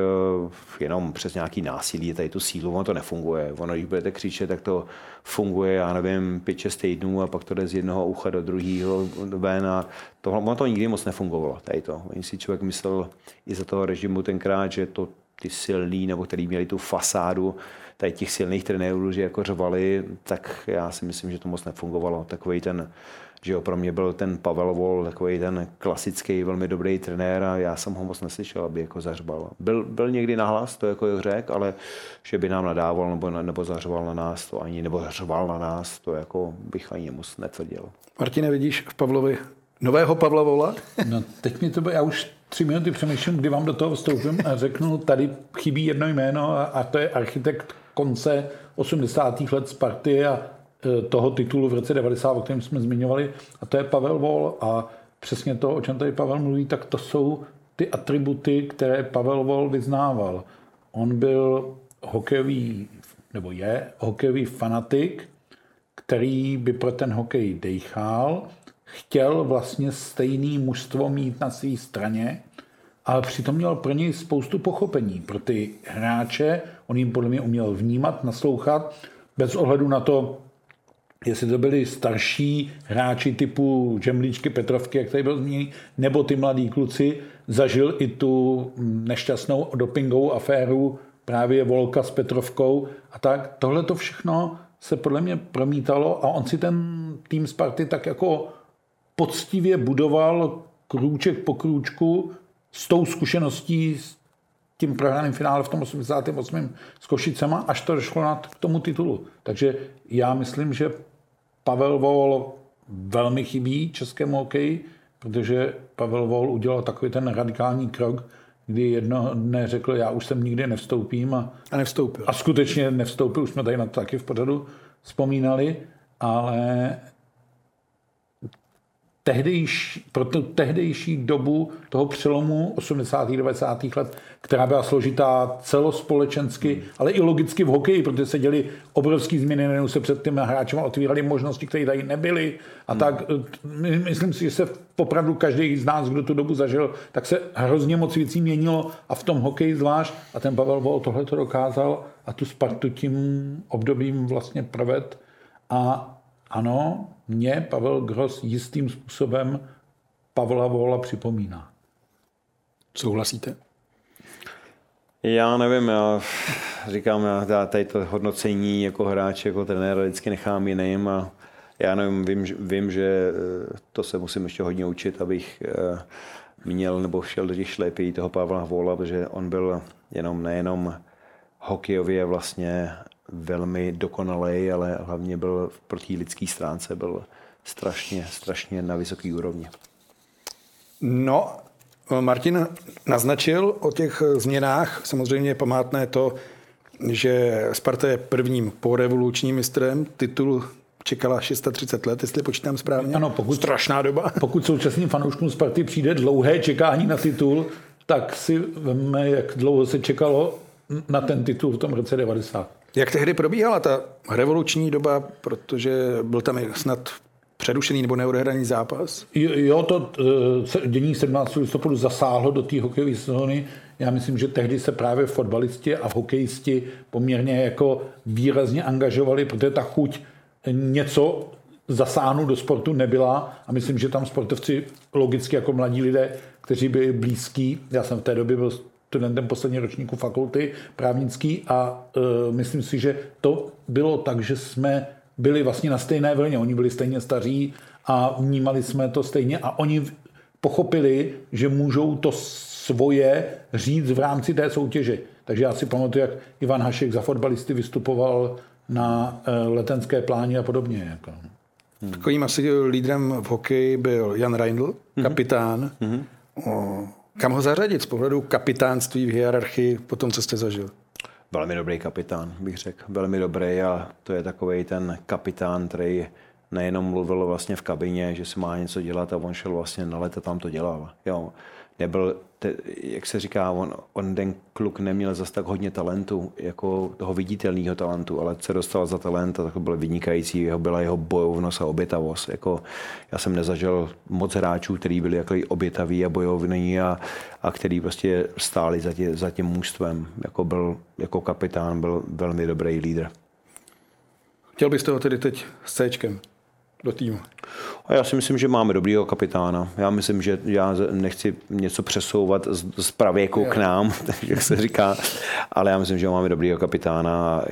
uh, jenom přes nějaký násilí, tady tu sílu, ono to nefunguje. Ono, když budete křičet, tak to funguje, já nevím, 5-6 týdnů a pak to jde z jednoho ucha do druhého ven a tohle, ono to nikdy moc nefungovalo, tady to. Oni si člověk myslel i za toho režimu tenkrát, že to ty silný, nebo který měli tu fasádu tady těch silných trenérů, že jako řvali, tak já si myslím, že to moc nefungovalo. Takový ten že jo, pro mě byl ten Pavel Vol takový ten klasický, velmi dobrý trenér a já jsem ho moc neslyšel, aby jako zařval. Byl, byl někdy nahlas, to jako řek, ale že by nám nadával nebo, nebo zařval na nás, to ani, nebo řval na nás, to jako bych ani moc netvrdil. Martine, vidíš v Pavlovi nového Pavla Vola? No teď mi to by, já už tři minuty přemýšlím, kdy vám do toho vstoupím a řeknu, tady chybí jedno jméno a, a to je architekt konce 80. let Sparty a toho titulu v roce 90, o kterém jsme zmiňovali, a to je Pavel Vol a přesně to, o čem tady Pavel mluví, tak to jsou ty atributy, které Pavel Vol vyznával. On byl hokejový, nebo je hokejový fanatik, který by pro ten hokej dejchal, chtěl vlastně stejný mužstvo mít na své straně, ale přitom měl pro něj spoustu pochopení. Pro ty hráče, on jim podle mě uměl vnímat, naslouchat, bez ohledu na to, jestli to byli starší hráči typu Žemlíčky, Petrovky, jak tady byl zmíněný, nebo ty mladí kluci, zažil i tu nešťastnou dopingovou aféru právě Volka s Petrovkou a tak. Tohle to všechno se podle mě promítalo a on si ten tým Sparty tak jako poctivě budoval krůček po krůčku s tou zkušeností s tím prohraným finále v tom 88. s Košicema, až to došlo na k tomu titulu. Takže já myslím, že Pavel Vol velmi chybí českému hokeji, protože Pavel Vol udělal takový ten radikální krok, kdy jedno dne řekl, já už sem nikdy nevstoupím. A, a nevstoupil. A skutečně nevstoupil, už jsme tady na to taky v pořadu vzpomínali, ale tehdejší, pro tu tehdejší dobu toho přelomu 80. 90. let, která byla složitá celospolečensky, hmm. ale i logicky v hokeji, protože se děli obrovské změny, nejenom se před těmi hráči otvíraly možnosti, které tady nebyly. A hmm. tak myslím si, že se opravdu každý z nás, kdo tu dobu zažil, tak se hrozně moc věcí měnilo a v tom hokeji zvlášť. A ten Pavel Vol tohle to dokázal a tu Spartu tím obdobím vlastně proved. A ano, mě Pavel Gross jistým způsobem Pavla Vola připomíná. Souhlasíte? Já nevím, já říkám, já tady to hodnocení jako hráč, jako trenér vždycky nechám jiným a já nevím, vím, vím, že eh, to se musím ještě hodně učit, abych eh, měl nebo šel do těch šlepí toho Pavla Vola, protože on byl jenom nejenom hokejově vlastně velmi dokonalý, ale hlavně byl pro té lidské stránce byl strašně, strašně na vysoký úrovni. No, Martin naznačil o těch změnách. Samozřejmě památné to, že Sparta je prvním porevolučním mistrem. Titul čekala 630 let, jestli počítám správně. Ano, pokud, Strašná doba. Pokud současným fanouškům Sparty přijde dlouhé čekání na titul, tak si veme, jak dlouho se čekalo na ten titul v tom roce 90. Jak tehdy probíhala ta revoluční doba, protože byl tam snad přerušený nebo neodehraný zápas? Jo, to eh, dění 17. listopadu zasáhlo do té hokejové sezóny. Já myslím, že tehdy se právě fotbalisti a hokejisti poměrně jako výrazně angažovali, protože ta chuť něco zasáhnout do sportu nebyla a myslím, že tam sportovci logicky jako mladí lidé, kteří byli blízký, já jsem v té době byl studentem poslední ročníku fakulty právnický a e, myslím si, že to bylo tak, že jsme byli vlastně na stejné vlně. Oni byli stejně staří a vnímali jsme to stejně a oni pochopili, že můžou to svoje říct v rámci té soutěže. Takže já si pamatuju, jak Ivan Hašek za fotbalisty vystupoval na e, letenské pláně a podobně. Jako. Hmm. Takovým asi lídrem v hokeji byl Jan Reindl, mhm. kapitán. Mm-hmm. O, kam ho zařadit z pohledu kapitánství v hierarchii po tom, co jste zažil? Velmi dobrý kapitán, bych řekl. Velmi dobrý a to je takový ten kapitán, který nejenom mluvil vlastně v kabině, že se má něco dělat a on šel vlastně na let a tam to dělal. Jo. Nebyl te, jak se říká, on, on ten kluk neměl zase tak hodně talentu, jako toho viditelného talentu, ale se dostal za talent a to byl vynikající, jeho byla jeho bojovnost a obětavost. Jako, já jsem nezažil moc hráčů, kteří byli jako obětaví a bojovní a, a který prostě stáli za, tě, za tím mužstvem. Jako, byl, jako kapitán byl velmi dobrý lídr. Chtěl byste ho tedy teď s C do týmu? A já si myslím, že máme dobrýho kapitána. Já myslím, že já nechci něco přesouvat z, z pravěku k nám, jak se říká, ale já myslím, že máme dobrýho kapitána a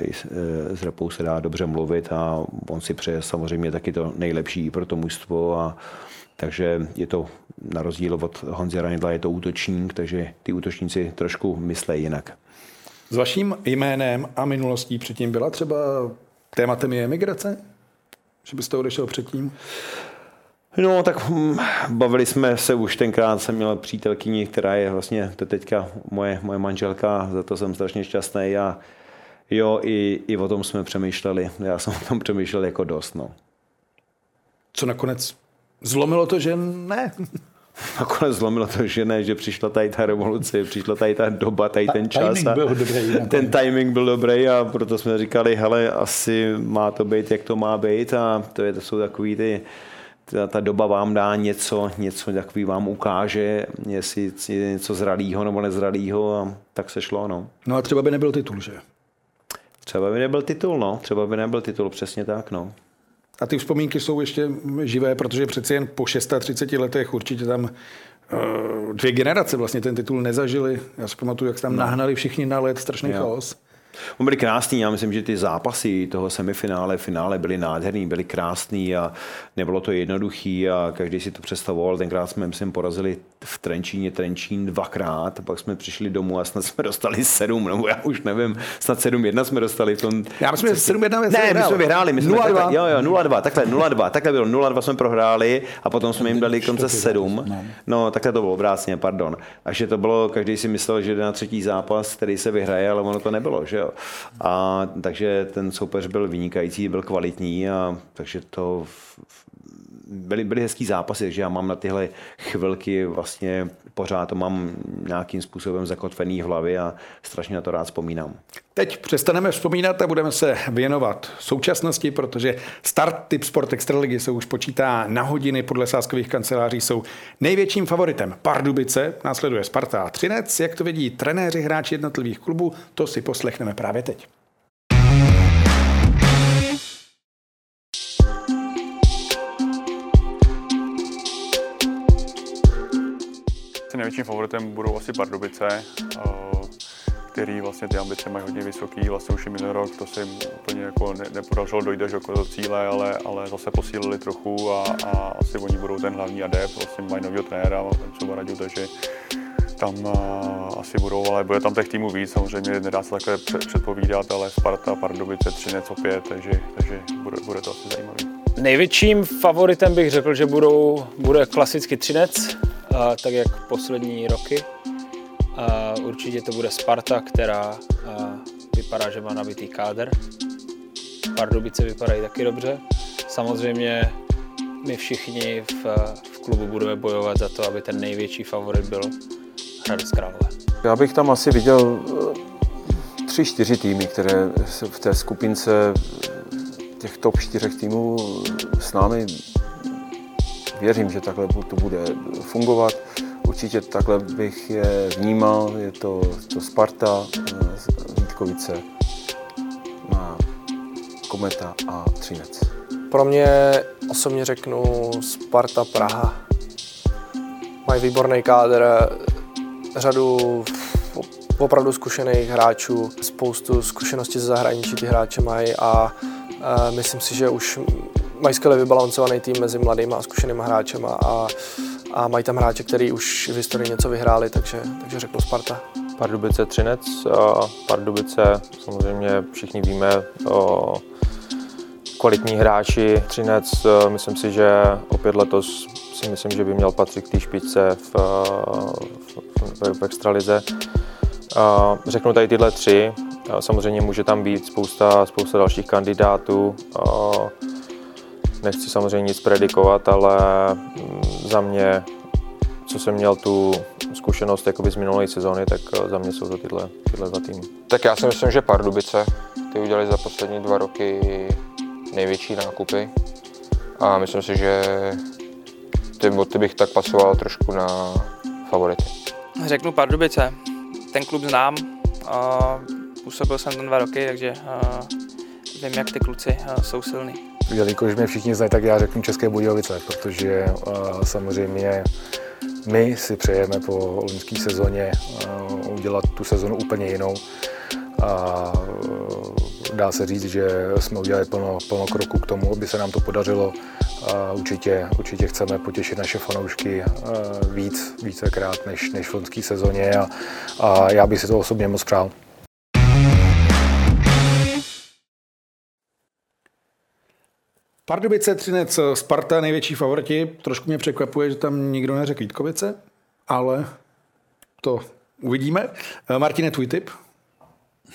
s Repou se dá dobře mluvit a on si přeje samozřejmě taky to nejlepší pro to mužstvo a takže je to na rozdíl od Honzi Ranidla je to útočník, takže ty útočníci trošku myslejí jinak. S vaším jménem a minulostí předtím byla třeba tématem je emigrace? Že byste odešel předtím? No, tak hm, bavili jsme se už tenkrát, jsem měl přítelkyni, která je vlastně to teďka moje, moje manželka, za to jsem strašně šťastný a Jo, i, i o tom jsme přemýšleli. Já jsem o tom přemýšlel jako dost. No. Co nakonec zlomilo to, že ne? Nakonec zlomilo to, že ne, že přišla tady ta revoluce, přišla tady ta doba, tady ten čas. Timing byl dobrý. ten timing byl dobrý a proto jsme říkali, hele, asi má to být, jak to má být a to, je, to jsou takový ty, ta, ta doba vám dá něco, něco takový vám ukáže, jestli je něco zralýho nebo nezralýho a tak se šlo, no. No a třeba by nebyl titul, že? Třeba by nebyl titul, no. Třeba by nebyl titul, přesně tak, no. A ty vzpomínky jsou ještě živé, protože přeci jen po 630 letech určitě tam eh, dvě generace vlastně ten titul nezažili. Já si pamatuju, jak se tam no. nahnali všichni na let, strašný jo. chaos. On byli krásný, já myslím, že ty zápasy toho semifinále, finále byly nádherný, byly krásný a nebylo to jednoduchý a každý si to představoval. Tenkrát jsme, myslím, porazili v Trenčíně Trenčín dvakrát, pak jsme přišli domů a snad jsme dostali sedm, nebo já už nevím, snad sedm jedna jsme dostali v tom. Já myslím, že sedm jedna Ne, my jsme vyhráli, my jsme 0, takhle, jo, jo, 0-2, takhle 0-2, takhle bylo 0-2 jsme prohráli a potom jsme jim dali konce sedm. No, takhle to bylo obrácně, pardon. A že to bylo, každý si myslel, že jde na třetí zápas, který se vyhraje, ale ono to nebylo, že jo. A takže ten soupeř byl vynikající, byl kvalitní a takže to byly, byly hezký zápasy, takže já mám na tyhle chvilky vlastně pořád to mám nějakým způsobem zakotvený v hlavě a strašně na to rád vzpomínám. Teď přestaneme vzpomínat a budeme se věnovat současnosti, protože start typ Sport Extraligy se už počítá na hodiny podle sáskových kanceláří jsou největším favoritem Pardubice, následuje Sparta a Třinec. Jak to vidí trenéři, hráči jednotlivých klubů, to si poslechneme právě teď. Největším favoritem budou asi Pardubice, který vlastně ty ambice mají hodně vysoký. Vlastně už minulý rok to se jim úplně jako ne, nepodařilo dojít až do cíle, ale, ale zase posílili trochu a, a asi oni budou ten hlavní adept. Vlastně mají nového trenéra, třeba Radu, takže tam uh, asi budou, ale bude tam těch týmů víc, samozřejmě nedá se takhle předpovídat, ale Sparta, Pardubice, Třinec opět, takže, takže bude, bude to asi zajímavý. Největším favoritem bych řekl, že budou, bude klasicky Třinec, tak jak poslední roky. Určitě to bude Sparta, která vypadá, že má nabitý káder. Pardubice vypadají taky dobře. Samozřejmě my všichni v, v klubu budeme bojovat za to, aby ten největší favorit byl Hradec Králové. Já bych tam asi viděl eh, tři, čtyři týmy, které v té skupince těch top čtyřech týmů s námi věřím, že takhle to bude fungovat. Určitě takhle bych je vnímal. Je to, to Sparta, eh, Vítkovice, Kometa a Třinec. Pro mě osobně řeknu Sparta Praha. Mají výborný kádr, řadu opravdu zkušených hráčů, spoustu zkušeností ze zahraničí ty hráče mají a, a myslím si, že už mají skvěle vybalancovaný tým mezi mladými a zkušenými hráčemi a, a mají tam hráče, který už v historii něco vyhráli, takže, takže řeknu Sparta. Pardubice Třinec, Pardubice samozřejmě všichni víme, kvalitní hráči. Třinec, myslím si, že opět letos si myslím, že by měl patřit k té špičce v, v, v extralize. Řeknu tady tyhle tři. Samozřejmě může tam být spousta, spousta dalších kandidátů. Nechci samozřejmě nic predikovat, ale mm, za mě, co jsem měl tu zkušenost jakoby z minulé sezóny, tak eh, za mě jsou to tyhle, tyhle dva týmy. Tak já si myslím, že Pardubice, ty udělali za poslední dva roky největší nákupy a myslím si, že ty boty bych tak pasoval trošku na favority. Řeknu Pardubice. Ten klub znám, působil jsem tam dva roky, takže vím, jak ty kluci jsou silní jelikož mě všichni znají, tak já řeknu České Budějovice, protože uh, samozřejmě my si přejeme po olympijské sezóně uh, udělat tu sezonu úplně jinou. A uh, dá se říct, že jsme udělali plno, plno kroku k tomu, aby se nám to podařilo. A určitě, určitě chceme potěšit naše fanoušky víc, vícekrát než, než v loňské sezóně a, a já bych si to osobně moc přál. Pardubice, Třinec, Sparta, největší favoriti. Trošku mě překvapuje, že tam nikdo neřekl Vítkovice, ale to uvidíme. Martine, tvůj tip?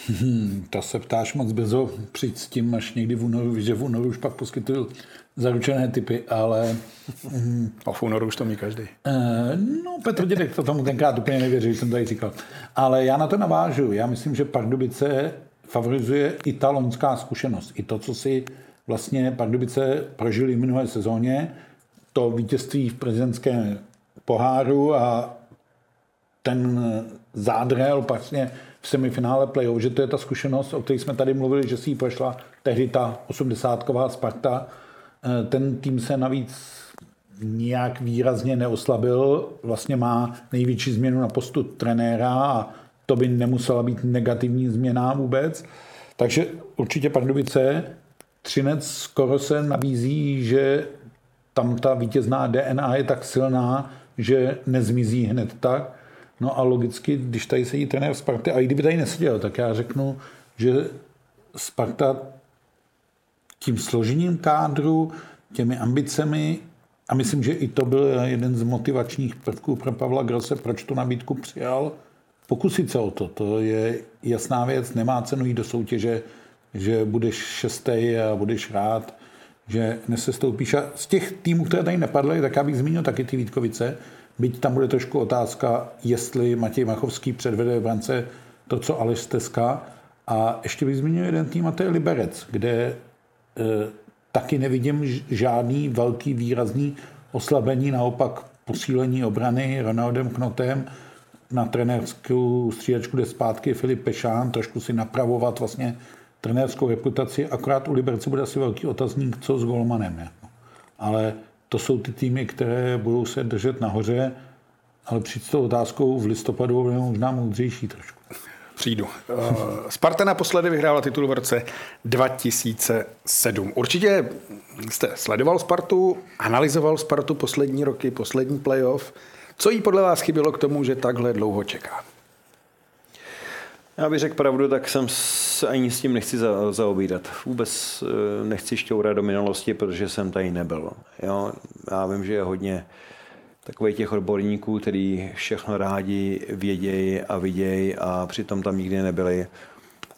Hmm, to se ptáš moc brzo, přijď s tím až někdy v únoru, víš, že v únoru už pak poskytuju zaručené typy, ale... Mm, a v únoru už to mí každý. Uh, no, Petr Dědek to tomu tenkrát úplně nevěří, že jsem tady říkal. Ale já na to navážu. Já myslím, že Pardubice favorizuje i ta loňská zkušenost. I to, co si vlastně Pardubice prožili v minulé sezóně, to vítězství v prezidentském poháru a ten zádrel vlastně v semifinále playoff, že to je ta zkušenost, o které jsme tady mluvili, že si ji prošla tehdy ta 80 Sparta. Eh, ten tým se navíc nijak výrazně neoslabil, vlastně má největší změnu na postu trenéra a to by nemusela být negativní změna vůbec. Takže určitě Pardubice, Třinec skoro se nabízí, že tam ta vítězná DNA je tak silná, že nezmizí hned tak. No a logicky, když tady sedí trenér Sparty, a i kdyby tady neseděl, tak já řeknu, že Sparta tím složením kádru, těmi ambicemi, a myslím, že i to byl jeden z motivačních prvků pro Pavla Grosse, proč tu nabídku přijal, pokusit se o to. To je jasná věc, nemá cenu jít do soutěže, že budeš šestý a budeš rád, že nesestoupíš. A z těch týmů, které tady nepadly, tak já bych zmínil taky ty Vítkovice, byť tam bude trošku otázka, jestli Matěj Machovský předvede v brance to, co Aleš Steska. A ještě bych zmínil jeden tým, a to je Liberec, kde e, taky nevidím žádný velký výrazný oslabení, naopak posílení obrany Ronaldem Knotem, na trenérskou střídačku jde zpátky Filip Pešán, trošku si napravovat vlastně trenérskou reputaci, akorát u Liberce bude asi velký otazník, co s Golmanem. Ne? Ale to jsou ty týmy, které budou se držet nahoře, ale přijít s tou otázkou v listopadu bude možná moudřejší trošku. Přijdu. Eh, Sparta naposledy vyhrála titul v roce 2007. Určitě jste sledoval Spartu, analyzoval Spartu poslední roky, poslední playoff. Co jí podle vás chybělo k tomu, že takhle dlouho čeká? Já bych řekl pravdu, tak jsem se ani s tím nechci za, zaobírat. Vůbec eh, nechci šťourat do minulosti, protože jsem tady nebyl. Jo? Já vím, že je hodně takových těch odborníků, kteří všechno rádi vědějí a vidějí a přitom tam nikdy nebyli.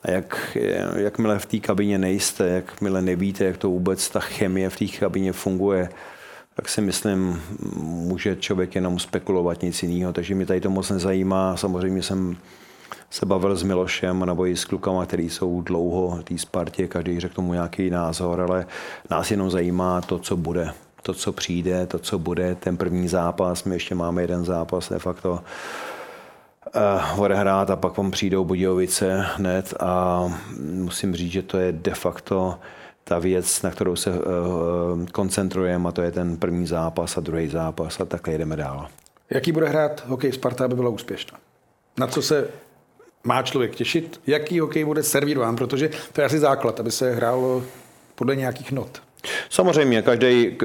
A jak, jakmile v té kabině nejste, jakmile nevíte, jak to vůbec ta chemie v té kabině funguje, tak si myslím, může člověk jenom spekulovat nic jiného. Takže mě tady to moc nezajímá. Samozřejmě jsem se bavil s Milošem nebo i s klukama, který jsou dlouho té Spartě, každý řekl tomu nějaký názor, ale nás jenom zajímá to, co bude to, co přijde, to, co bude, ten první zápas, my ještě máme jeden zápas de facto uh, odehrát a pak vám přijdou Budějovice hned a musím říct, že to je de facto ta věc, na kterou se uh, koncentrujeme a to je ten první zápas a druhý zápas a takhle jdeme dál. Jaký bude hrát hokej Sparta, aby byla úspěšná? Na co se má člověk těšit? Jaký hokej bude servírován? Protože to je asi základ, aby se hrálo podle nějakých not. Samozřejmě, každý,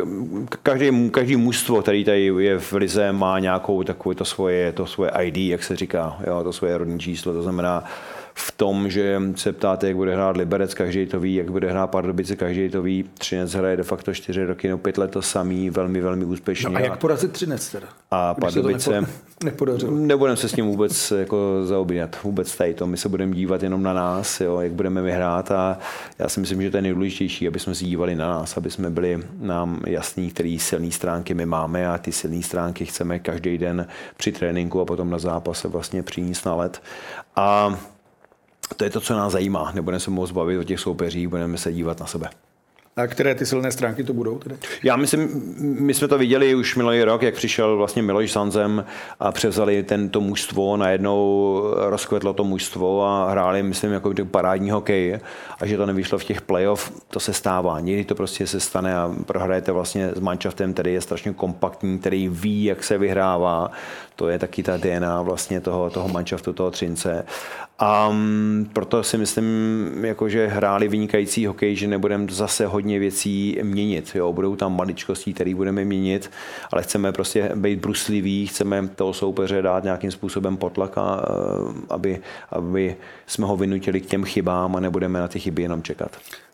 každý, každý mužstvo, který tady je v Lize, má nějakou takovou to svoje, to svoje ID, jak se říká, jo, to svoje rodní číslo, to znamená, v tom, že se ptáte, jak bude hrát Liberec, každý to ví, jak bude hrát Pardubice, každý to ví. Třinec hraje de facto čtyři roky, no pět let to samý, velmi, velmi úspěšně. No a jak porazit Třinec teda? A Pardubice... Nepodařilo. Nebudeme se s tím vůbec jako zaobírat, vůbec tady to. My se budeme dívat jenom na nás, jo, jak budeme vyhrát a já si myslím, že to je nejdůležitější, aby jsme se dívali na nás, aby jsme byli nám jasní, který silné stránky my máme a ty silné stránky chceme každý den při tréninku a potom na zápase vlastně přinést na let. A to je to, co nás zajímá. Nebudeme se moc bavit o těch soupeřích, budeme se dívat na sebe. A které ty silné stránky to budou tedy? Já myslím, my jsme to viděli už minulý rok, jak přišel vlastně Miloš Sanzem a převzali tento mužstvo, najednou rozkvetlo to mužstvo a hráli, myslím, jako parádní hokej a že to nevyšlo v těch playoff, to se stává. Někdy to prostě se stane a prohrajete vlastně s manšaftem, který je strašně kompaktní, který ví, jak se vyhrává. To je taky ta DNA vlastně toho, toho manšaftu, toho Třince. A um, proto si myslím, jako, že hráli vynikající hokej, že nebudeme zase hodně věcí měnit. Jo? Budou tam maličkosti, které budeme měnit, ale chceme prostě být brusliví, chceme toho soupeře dát nějakým způsobem potlak, a, aby, aby jsme ho vynutili k těm chybám a nebudeme na ty chyby jenom čekat.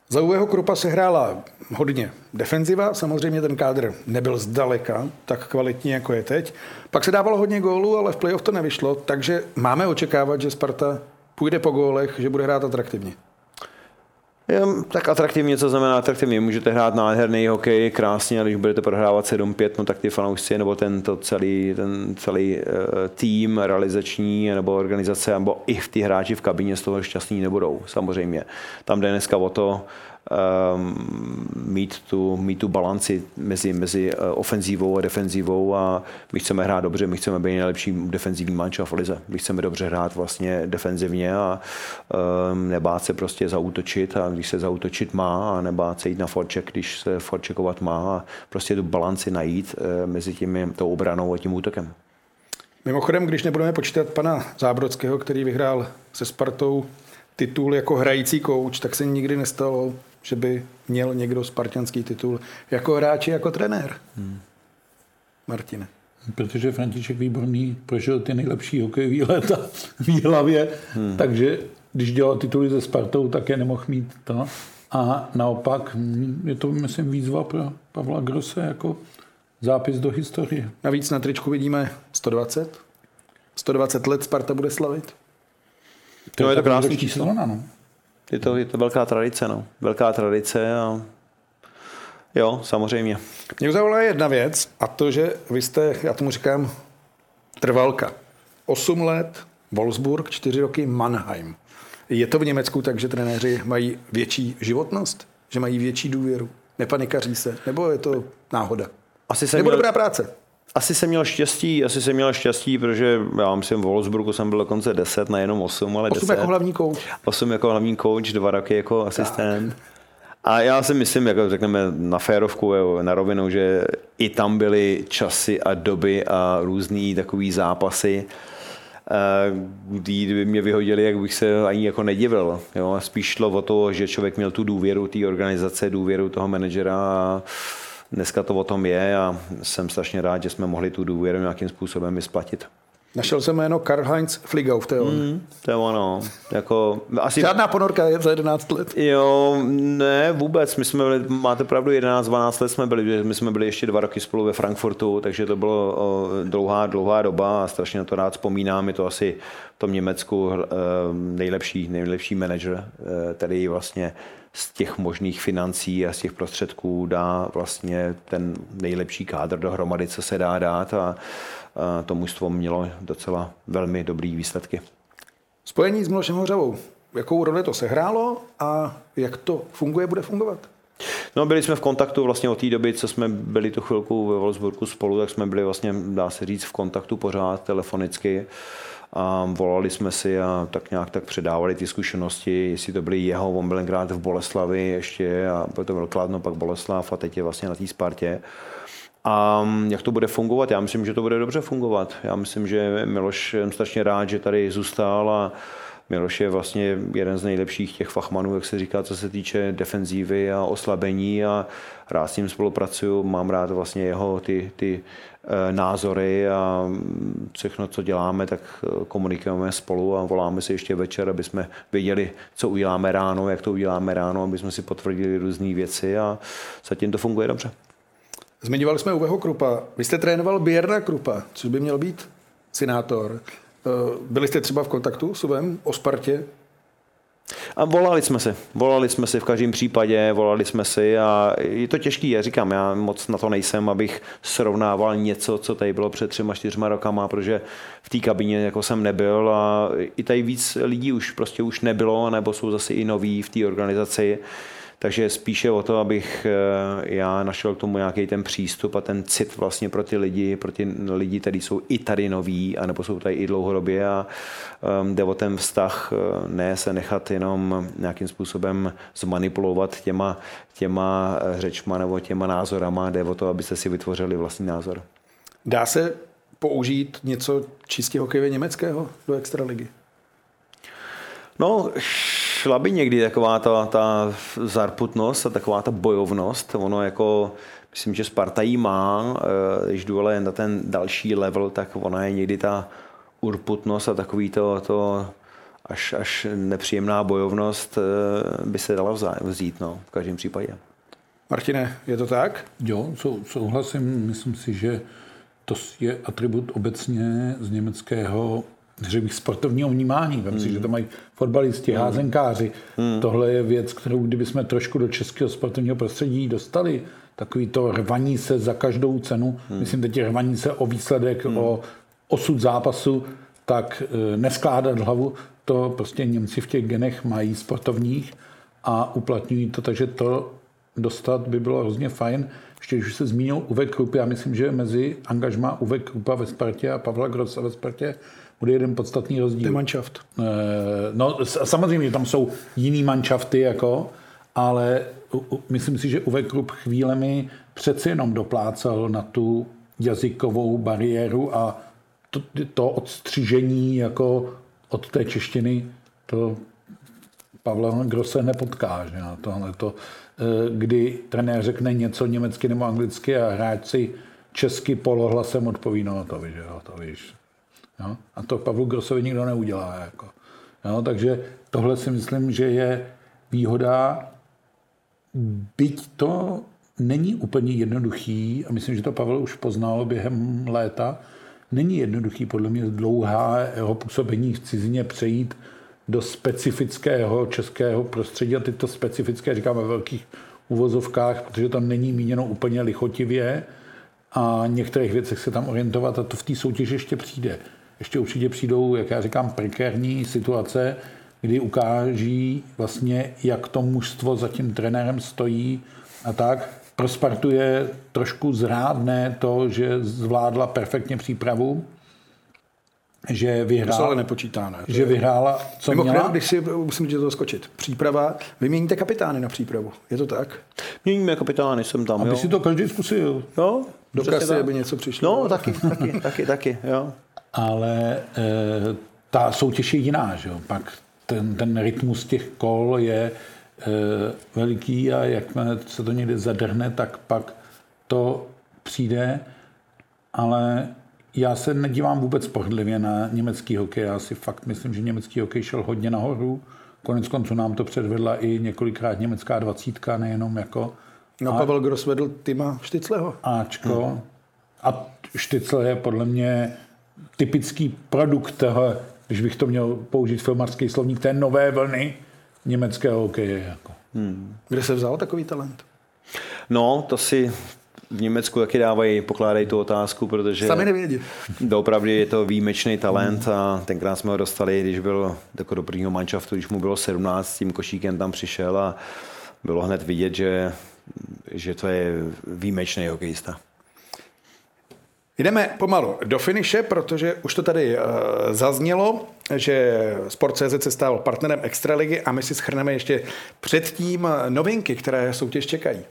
Za Uveho Krupa se hrála hodně defenziva, samozřejmě ten kádr nebyl zdaleka tak kvalitní, jako je teď. Pak se dávalo hodně gólů, ale v playoff to nevyšlo, takže máme očekávat, že Sparta půjde po gólech, že bude hrát atraktivně. Jo, tak atraktivně, co znamená atraktivně? Můžete hrát nádherný hokej, krásně, a když budete prohrávat 7-5, no tak ty fanoušci nebo tento celý, ten celý uh, tým realizační nebo organizace, nebo i v ty hráči v kabině z toho šťastní nebudou, samozřejmě. Tam jde dneska o to, um, mít, tu, mít tu balanci mezi, mezi eh, ofenzívou a defenzívou a my chceme hrát dobře, my chceme být nejlepší defenzivní manča v lize. My chceme dobře hrát vlastně defenzivně a um, nebát se prostě zautočit a když se zautočit má a nebát se jít na forček, když se forčekovat má a prostě tu balanci najít uh, mezi tím, tou obranou a tím útokem. Mimochodem, když nebudeme počítat pana Zábrodského, který vyhrál se Spartou titul jako hrající kouč, tak se nikdy nestalo, že by měl někdo spartianský titul jako hráč, jako trenér. Hmm. Martine. Protože František Výborný prožil ty nejlepší hokejové léta v Jihlavě, hmm. takže když dělal tituly ze Spartou, tak je nemohl mít to. A naopak je to, myslím, výzva pro Pavla Grosse jako zápis do historie. Navíc na tričku vidíme 120. 120 let Sparta bude slavit. To no, je to krásný číslo. No. Je to, je to velká tradice, no. Velká tradice a jo, samozřejmě. Mě zavolala jedna věc a to, že vy jste, já tomu říkám, trvalka. 8 let, Wolfsburg, 4 roky Mannheim. Je to v Německu tak, že trenéři mají větší životnost? Že mají větší důvěru? Nepanikaří se? Nebo je to náhoda? Asi jsem Nebo měl, dobrá práce? Asi jsem měl štěstí, asi jsem měl štěstí, protože já myslím, v Wolfsburgu jsem byl dokonce 10, nejenom 8, ale 8 10. jako hlavní kouč. 8 jako hlavní kouč, dva roky jako asistent. A já si myslím, jako řekneme na férovku, na rovinu, že i tam byly časy a doby a různý takový zápasy, kdy kdyby mě vyhodili, jak bych se ani jako nedivil. Jo? Spíš šlo o to, že člověk měl tu důvěru té organizace, důvěru toho manažera a dneska to o tom je a jsem strašně rád, že jsme mohli tu důvěru nějakým způsobem vysplatit. Našel jsem jméno Karl-Heinz Fligau, to je on. Mm, to je ono. Jako, asi... Žádná ponorka je za 11 let. Jo, ne, vůbec. My jsme byli, máte pravdu, 11-12 let jsme byli, my jsme byli ještě dva roky spolu ve Frankfurtu, takže to bylo o, dlouhá, dlouhá doba a strašně na to rád vzpomínám. Je to asi v tom Německu e, nejlepší, nejlepší manager, který vlastně z těch možných financí a z těch prostředků dá vlastně ten nejlepší kádr dohromady, co se dá dát a, a to mužstvo mělo docela velmi dobrý výsledky. Spojení s Milošem Hořavou. Jakou roli to sehrálo a jak to funguje, bude fungovat? No, byli jsme v kontaktu vlastně od té doby, co jsme byli tu chvilku ve Wolfsburgu spolu, tak jsme byli vlastně, dá se říct, v kontaktu pořád telefonicky a volali jsme si a tak nějak tak předávali ty zkušenosti, jestli to byly jeho, on byl tenkrát v Boleslavi ještě a byl to byl Kladno, pak Boleslav a teď je vlastně na té Spartě. A jak to bude fungovat? Já myslím, že to bude dobře fungovat. Já myslím, že Miloš jsem strašně rád, že tady zůstal a Miloš je vlastně jeden z nejlepších těch fachmanů, jak se říká, co se týče defenzívy a oslabení a rád s ním spolupracuju, mám rád vlastně jeho ty, ty názory a všechno, co děláme, tak eh, komunikujeme spolu a voláme si ještě večer, aby jsme věděli, co uděláme ráno, jak to uděláme ráno, aby jsme si potvrdili různé věci a zatím to funguje dobře. Zmiňovali jsme Uveho Krupa. Vy jste trénoval Bierna Krupa, což by měl být senátor. Eh, byli jste třeba v kontaktu s Uvem o Spartě? A volali jsme si, volali jsme si v každém případě, volali jsme si a je to těžký, já říkám, já moc na to nejsem, abych srovnával něco, co tady bylo před třema, čtyřma rokama, protože v té kabině jako jsem nebyl a i tady víc lidí už prostě už nebylo, nebo jsou zase i noví v té organizaci. Takže spíše o to, abych eh, já našel k tomu nějaký ten přístup a ten cit vlastně pro ty lidi, pro ty lidi, kteří jsou i tady noví, anebo jsou tady i dlouhodobě a um, jde o ten vztah, eh, ne se nechat jenom nějakým způsobem zmanipulovat těma, těma eh, řečma nebo těma názorama, jde o to, abyste si vytvořili vlastní názor. Dá se použít něco čistě hokejově německého do extraligy? No, šla by někdy taková ta, ta zarputnost a taková ta bojovnost. Ono jako, myslím, že Sparta jí má, eh, když jdu ale na ten další level, tak ona je někdy ta urputnost a takový to, to až, až nepříjemná bojovnost eh, by se dala vzít, no, v každém případě. Martine, je to tak? Jo, sou, souhlasím. Myslím si, že to je atribut obecně z německého řekl bych, sportovního vnímání. Vem si, že to mají fotbalisti, házenkáři. Tohle je věc, kterou kdybychom trošku do českého sportovního prostředí dostali, takový to rvaní se za každou cenu, myslím teď rvaní se o výsledek, o osud zápasu, tak eh, neskládat hlavu, to prostě Němci v těch genech mají sportovních a uplatňují to, takže to dostat by bylo hrozně fajn. Ještě když se zmínil Uwe Krupp, já myslím, že mezi angažma Uwe Kruppa ve Spartě a Pavla Grossa ve Spartě bude jeden podstatný rozdíl. Ty manšaft. Eh, No, samozřejmě tam jsou jiný manšafty, jako, ale myslím si, že Uwe Krupp chvílemi přeci jenom doplácal na tu jazykovou bariéru a to, to odstřižení jako od té češtiny, to Pavla Grosse nepotká, že na tohle to, eh, kdy trenér řekne něco německy nebo anglicky a hráč si česky polohlasem odpoví, no to víš, jo, to víš. Jo? A to Pavlu Grossovi nikdo neudělá. Jako. Jo? Takže tohle si myslím, že je výhoda, byť to není úplně jednoduchý, a myslím, že to Pavel už poznal během léta, není jednoduchý podle mě z dlouhého působení v cizině přejít do specifického českého prostředí. A teď to specifické říkám ve velkých uvozovkách, protože to není míněno úplně lichotivě a některých věcech se tam orientovat a to v té soutěži ještě přijde. Ještě určitě přijdou, jak já říkám, prekérní situace, kdy ukáží vlastně, jak to mužstvo za tím trenérem stojí a tak. Pro Spartu je trošku zrádné to, že zvládla perfektně přípravu, že To se vyhrála, ale nepočítá, ne? že vyhrála, co Mimochodem, měla. když si, musím tě to skočit, příprava, vyměníte kapitány na přípravu, je to tak? Měníme kapitány, jsem tam, Aby jo. si to každý zkusil. Jo, Do kasy, aby něco přišlo. No, taky, taky, taky, taky, jo. ale e, ta soutěž je jiná, že jo? Pak ten, ten rytmus těch kol je e, veliký a jakmile se to někde zadrhne, tak pak to přijde, ale já se nedívám vůbec pohodlivě na německý hokej. Já si fakt myslím, že německý hokej šel hodně nahoru. Konec konců nám to předvedla i několikrát německá dvacítka, nejenom jako No, A- Pavel Gross vedl Tima Štycleho. Ačko. Hmm. A Štycle je podle mě typický produkt toho, když bych to měl použít filmarský slovník, té nové vlny německého hokeje. Jako. Hmm. Kde se vzal takový talent? No, to si v Německu taky dávají, pokládají tu otázku, protože Sami nevědí. doopravdy je to výjimečný talent a tenkrát jsme ho dostali, když byl jako do prvního manšaftu, když mu bylo 17, s tím košíkem tam přišel a bylo hned vidět, že, že to je výjimečný hokejista. Jdeme pomalu do finiše, protože už to tady uh, zaznělo, že Sport.cz se stal partnerem Extraligy a my si schrneme ještě předtím novinky, které soutěž čekají.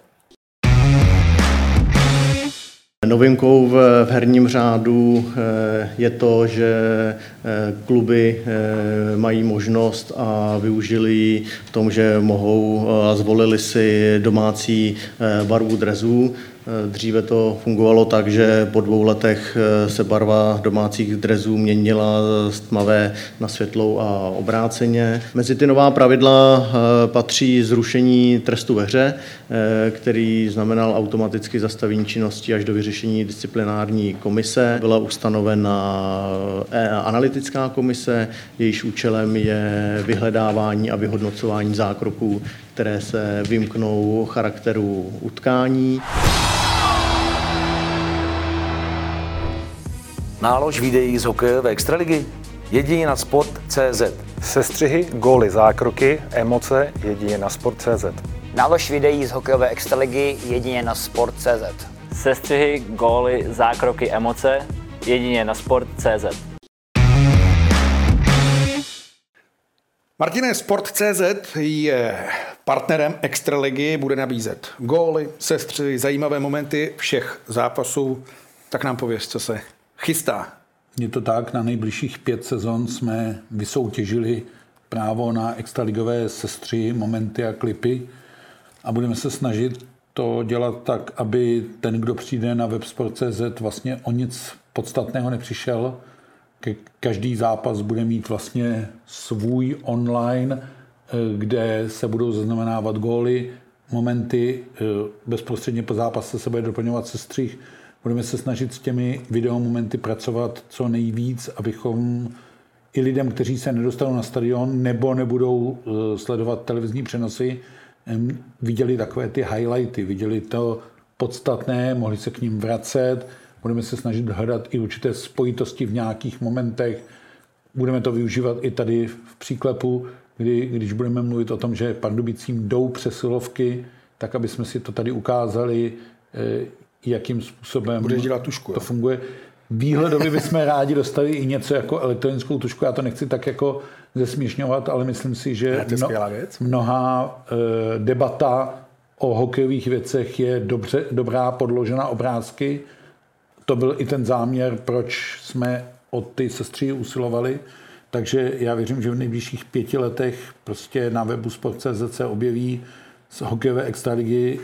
Novinkou v herním řádu eh, je to, že eh, kluby eh, mají možnost a využili ji v tom, že mohou a zvolili si domácí barvu drezů. Eh, Dříve to fungovalo tak, že po dvou letech eh, se barva domácích drezů měnila z tmavé na světlou a obráceně. Mezi ty nová pravidla eh, patří zrušení trestu ve hře, eh, který znamenal automaticky zastavení činnosti až do vyřešení disciplinární komise. Byla ustanovena eh, analytická komise, jejíž účelem je vyhledávání a vyhodnocování zákroků, které se vymknou charakteru utkání. Nálož videí z hokejové extraligy? Jedině na sport.cz. Sestřihy, góly, zákroky, emoce jedině na sport.cz. Nálož videí z hokejové extraligy jedině na sport.cz. Sestřihy, góly, zákroky, emoce jedině na sport.cz. Martine, Sport.cz je partnerem Extraligy, bude nabízet góly, sestři, zajímavé momenty všech zápasů. Tak nám pověz, co se chystá. Je to tak, na nejbližších pět sezon jsme vysoutěžili právo na extraligové sestři, momenty a klipy a budeme se snažit to dělat tak, aby ten, kdo přijde na websport.cz vlastně o nic podstatného nepřišel. Každý zápas bude mít vlastně svůj online, eh, kde se budou zaznamenávat góly, momenty, eh, bezprostředně po zápase se bude doplňovat sestřih. Budeme se snažit s těmi videomomenty pracovat co nejvíc, abychom i lidem, kteří se nedostanou na stadion nebo nebudou eh, sledovat televizní přenosy, viděli takové ty highlighty, viděli to podstatné, mohli se k ním vracet, budeme se snažit hledat i určité spojitosti v nějakých momentech, budeme to využívat i tady v příklepu, kdy, když budeme mluvit o tom, že Pardubicím jdou přesilovky, tak aby jsme si to tady ukázali, eh, jakým způsobem Budeš dělat tušku, to jo? funguje. Výhledově bychom rádi dostali i něco jako elektronickou tušku. Já to nechci tak jako zesměšňovat, ale myslím si, že věc. mnoha e, debata o hokejových věcech je dobře, dobrá, podložena obrázky. To byl i ten záměr, proč jsme od ty sestří usilovali. Takže já věřím, že v nejbližších pěti letech prostě na webu Sport.cz se objeví z hokejové extraligy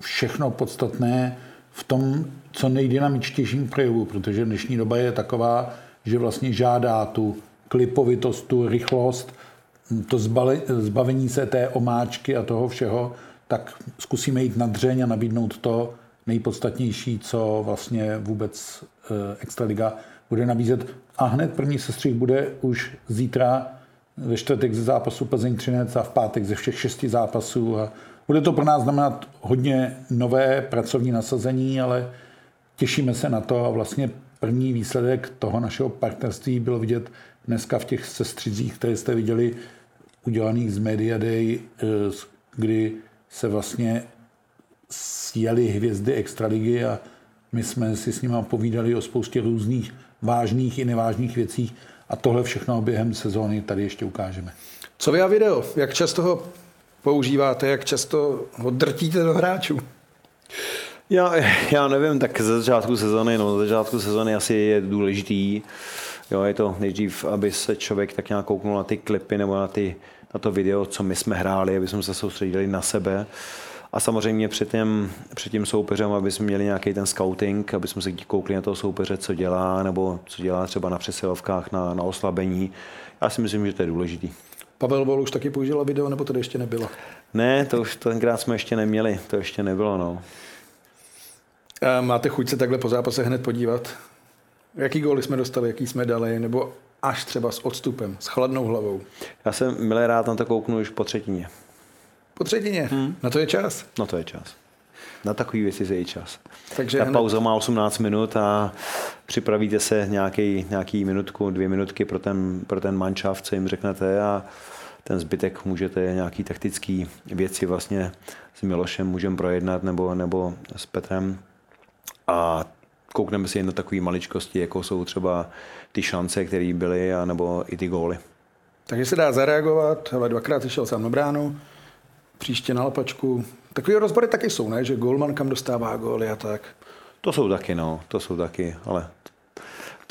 všechno podstatné v tom, co nejdynamičtějším projevu, protože dnešní doba je taková, že vlastně žádá tu klipovitost, tu rychlost, to zbale, zbavení se té omáčky a toho všeho, tak zkusíme jít na dřeň a nabídnout to nejpodstatnější, co vlastně vůbec eh, Extraliga bude nabízet. A hned první sestřih bude už zítra ve čtvrtek ze zápasu Plzeň 13 a v pátek ze všech šesti zápasů. A bude to pro nás znamenat hodně nové pracovní nasazení, ale těšíme se na to a vlastně první výsledek toho našeho partnerství bylo vidět dneska v těch sestřizích, které jste viděli, udělaných z Media Day, eh, kdy se vlastně sjeli hvězdy Extraligy a my jsme si s nimi povídali o spoustě různých vážných i nevážných věcí a tohle všechno během sezóny tady ještě ukážeme. Co vy a video? Jak často ho používáte? Jak často ho drtíte do hráčů? Já, já nevím, tak ze začátku sezony, no, ze začátku sezony asi je důležitý, jo, je to nejdřív, aby se člověk tak nějak kouknul na ty klipy nebo na, ty, na to video, co my jsme hráli, aby jsme se soustředili na sebe. A samozřejmě před tím, před tím soupeřem, aby jsme měli nějaký ten scouting, aby jsme se koukli na toho soupeře, co dělá, nebo co dělá třeba na přesilovkách, na, na oslabení. Já si myslím, že to je důležitý. Pavel Vol už taky použil video, nebo to ještě nebylo? Ne, to už tenkrát jsme ještě neměli, to ještě nebylo, no. A máte chuť se takhle po zápase hned podívat? Jaký góly jsme dostali, jaký jsme dali, nebo až třeba s odstupem, s chladnou hlavou? Já jsem milé rád na to kouknu už po třetině. Po třetině? Hmm. Na to je čas? No to je čas. Na takové věci je čas. Takže Ta hned- pauza má 18 minut a připravíte se nějaký, nějaký minutku, dvě minutky pro ten, pro ten manšaft, co jim řeknete a ten zbytek můžete nějaký taktický věci vlastně s Milošem můžeme projednat nebo, nebo s Petrem a koukneme si jen na takové maličkosti, jako jsou třeba ty šance, které byly, a nebo i ty góly. Takže se dá zareagovat, ale dvakrát šel sám na bránu, příště na lapačku. Takové rozbory taky jsou, ne? Že golman kam dostává góly a tak. To jsou taky, no, to jsou taky, ale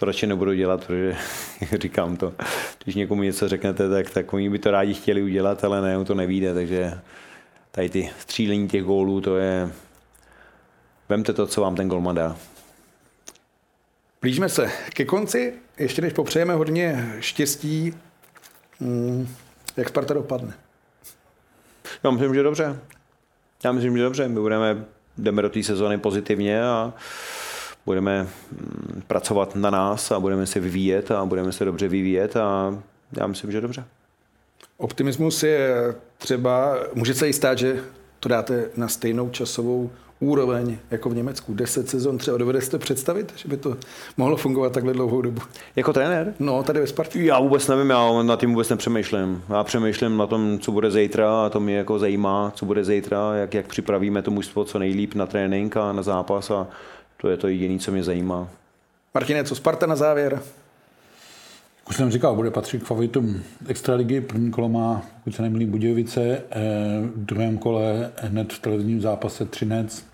to radši nebudu dělat, protože říkám to, když někomu něco řeknete, tak, tak oni by to rádi chtěli udělat, ale ne, to nevíde, takže tady ty střílení těch gólů, to je, vemte to, co vám ten golman dá. Blížíme se ke konci, ještě než popřejeme hodně štěstí, mm, jak Sparta dopadne. Já myslím, že dobře. Já myslím, že dobře. My budeme, jdeme do té sezóny pozitivně a budeme mm, pracovat na nás a budeme se vyvíjet a budeme se dobře vyvíjet a já myslím, že dobře. Optimismus je třeba, může se i stát, že to dáte na stejnou časovou úroveň jako v Německu. 10 sezon třeba dovedete představit, že by to mohlo fungovat takhle dlouhou dobu? Jako trenér? No, tady ve Spartě. Já vůbec nevím, já na tím vůbec nepřemýšlím. Já přemýšlím na tom, co bude zítra a to mě jako zajímá, co bude zítra, jak, jak připravíme to mužstvo co nejlíp na trénink a na zápas a to je to jediné, co mě zajímá. Martine, co Sparta na závěr? Už jsem říkal, bude patřit k favoritům Extraligy. První kolo má, pokud se nemýlím, Budějovice. eh, V druhém kole hned v televizním zápase Třinec.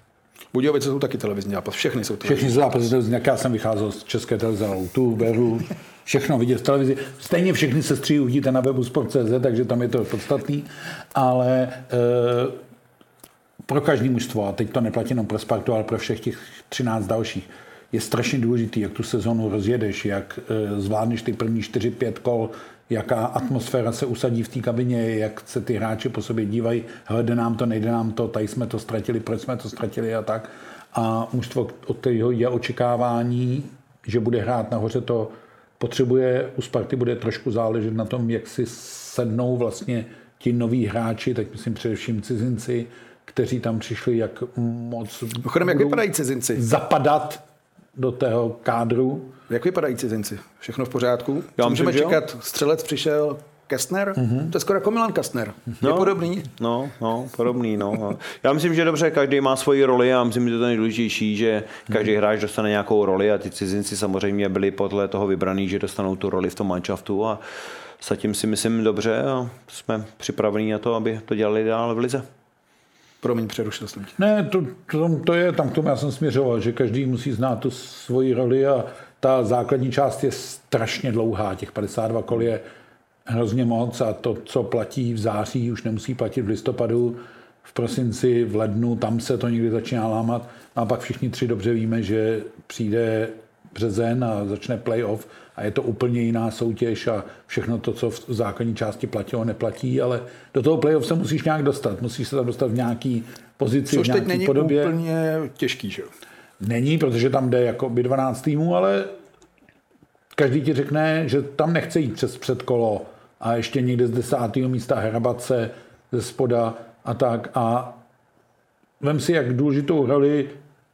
Budějovice jsou taky televizní zápas, všechny jsou televizní. Všechny zápasy televizní, jak já jsem vycházel z české televize, tu beru, všechno vidět v televizi. Stejně všechny sestří uvidíte na webu sport.cz, takže tam je to podstatný, ale e, pro každý mužstvo, a teď to neplatí jenom pro Spartu, ale pro všech těch 13 dalších, je strašně důležitý, jak tu sezonu rozjedeš, jak e, zvládneš ty první 4-5 kol, jaká atmosféra se usadí v té kabině, jak se ty hráči po sobě dívají, hele, jde nám to, nejde nám to, tady jsme to ztratili, proč jsme to ztratili a tak. A mužstvo, od kterého je očekávání, že bude hrát nahoře to potřebuje, u Sparty bude trošku záležet na tom, jak si sednou vlastně ti noví hráči, tak myslím především cizinci, kteří tam přišli, jak moc Chodem, jak vypadají cizinci? zapadat do tého kádru. Jak vypadají cizinci? Všechno v pořádku? Já Co myslím, můžeme že jo. čekat? Střelec přišel, Kestner? Mm-hmm. To je skoro jako Milan Kastner. No. Je podobný? No, no, podobný, no. Já myslím, že dobře, každý má svoji roli a myslím, že to je nejdůležitější, že každý hráč dostane nějakou roli a ty cizinci samozřejmě byli podle toho vybraný, že dostanou tu roli v tom manšaftu a zatím si myslím dobře a jsme připraveni na to, aby to dělali dál v lize. Promiň, přerušil jsem tě. Ne, to, to, to je, tam k tomu. Já jsem směřoval, že každý musí znát tu svoji roli a ta základní část je strašně dlouhá, těch 52 kol je hrozně moc a to, co platí v září, už nemusí platit v listopadu, v prosinci, v lednu, tam se to někdy začíná lámat. A pak všichni tři dobře víme, že přijde březen a začne playoff a je to úplně jiná soutěž a všechno to, co v základní části platilo, neplatí, ale do toho playoff se musíš nějak dostat. Musíš se tam dostat v nějaký pozici, Což v teď nějaký není podobě. úplně těžký, že jo? Není, protože tam jde jako by 12 týmů, ale každý ti řekne, že tam nechce jít přes předkolo a ještě někde z desátého místa hrabat se ze spoda a tak. A vem si, jak důležitou roli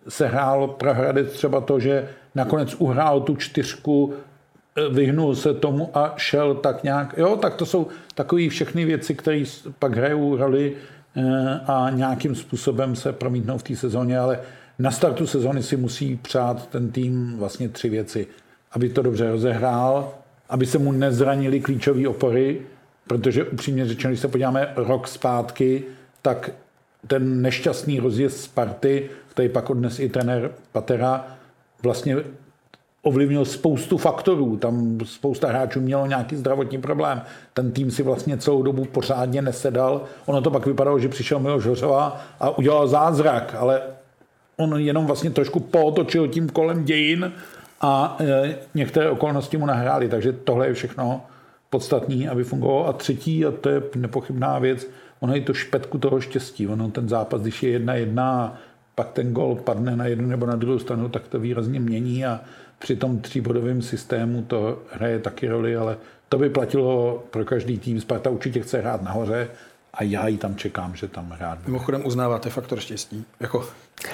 se hrál Prahradec třeba to, že nakonec uhrál tu čtyřku, eh, vyhnul se tomu a šel tak nějak. Jo, tak to jsou takové všechny věci, které pak hrajou roli eh, a nějakým způsobem se promítnou v té sezóně, ale na startu sezóny si musí přát ten tým vlastně tři věci. Aby to dobře rozehrál, aby se mu nezranili klíčové opory, protože upřímně řečeno, když se podíváme rok zpátky, tak ten nešťastný rozjezd Sparty, který pak odnes i trenér Patera, vlastně ovlivnil spoustu faktorů. Tam spousta hráčů mělo nějaký zdravotní problém. Ten tým si vlastně celou dobu pořádně nesedal. Ono to pak vypadalo, že přišel Miloš Hořova a udělal zázrak, ale on jenom vlastně trošku pootočil tím kolem dějin a e, některé okolnosti mu nahrály, takže tohle je všechno podstatný, aby fungovalo. A třetí, a to je nepochybná věc, ono je to špetku toho štěstí. Ono ten zápas, když je jedna jedna pak ten gol padne na jednu nebo na druhou stranu, tak to výrazně mění a při tom tříbodovém systému to hraje taky roli, ale to by platilo pro každý tým. Sparta určitě chce hrát nahoře a já ji tam čekám, že tam hrát bude. Mimochodem uznáváte faktor štěstí. Jako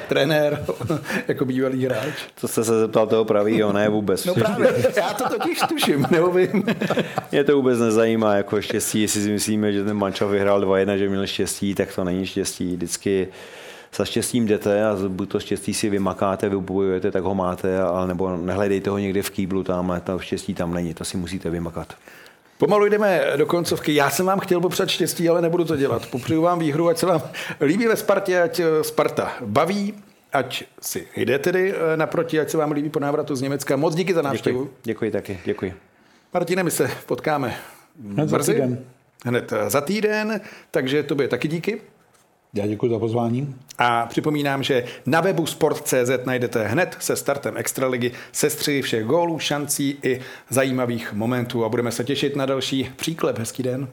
trenér, jako bývalý hráč. Co jste se zeptal toho pravýho, ne vůbec. No právě, já to totiž tuším, nebo vím. Mě to vůbec nezajímá, jako štěstí, jestli si myslíme, že ten mančov vyhrál 2-1, že měl štěstí, tak to není štěstí. Vždycky za štěstím jdete a buď to štěstí si vymakáte, vybojujete, tak ho máte, ale nebo nehledejte ho někde v kýblu tam, to štěstí tam není, to si musíte vymakat. Pomalu jdeme do koncovky. Já jsem vám chtěl popřát štěstí, ale nebudu to dělat. Popřeju vám výhru, ať se vám líbí ve Spartě, ať eh, Sparta baví, ať si jde tedy eh, naproti, ať se vám líbí po návratu z Německa. Moc díky za návštěvu. Děkuji, děkuji taky, děkuji. Martine, my se potkáme Hned za brzy. týden. Hned eh, za týden, takže tobě taky díky. Já děkuji za pozvání. A připomínám, že na webu sport.cz najdete hned se startem Extraligy sestři všech gólů, šancí i zajímavých momentů a budeme se těšit na další příklep. Hezký den.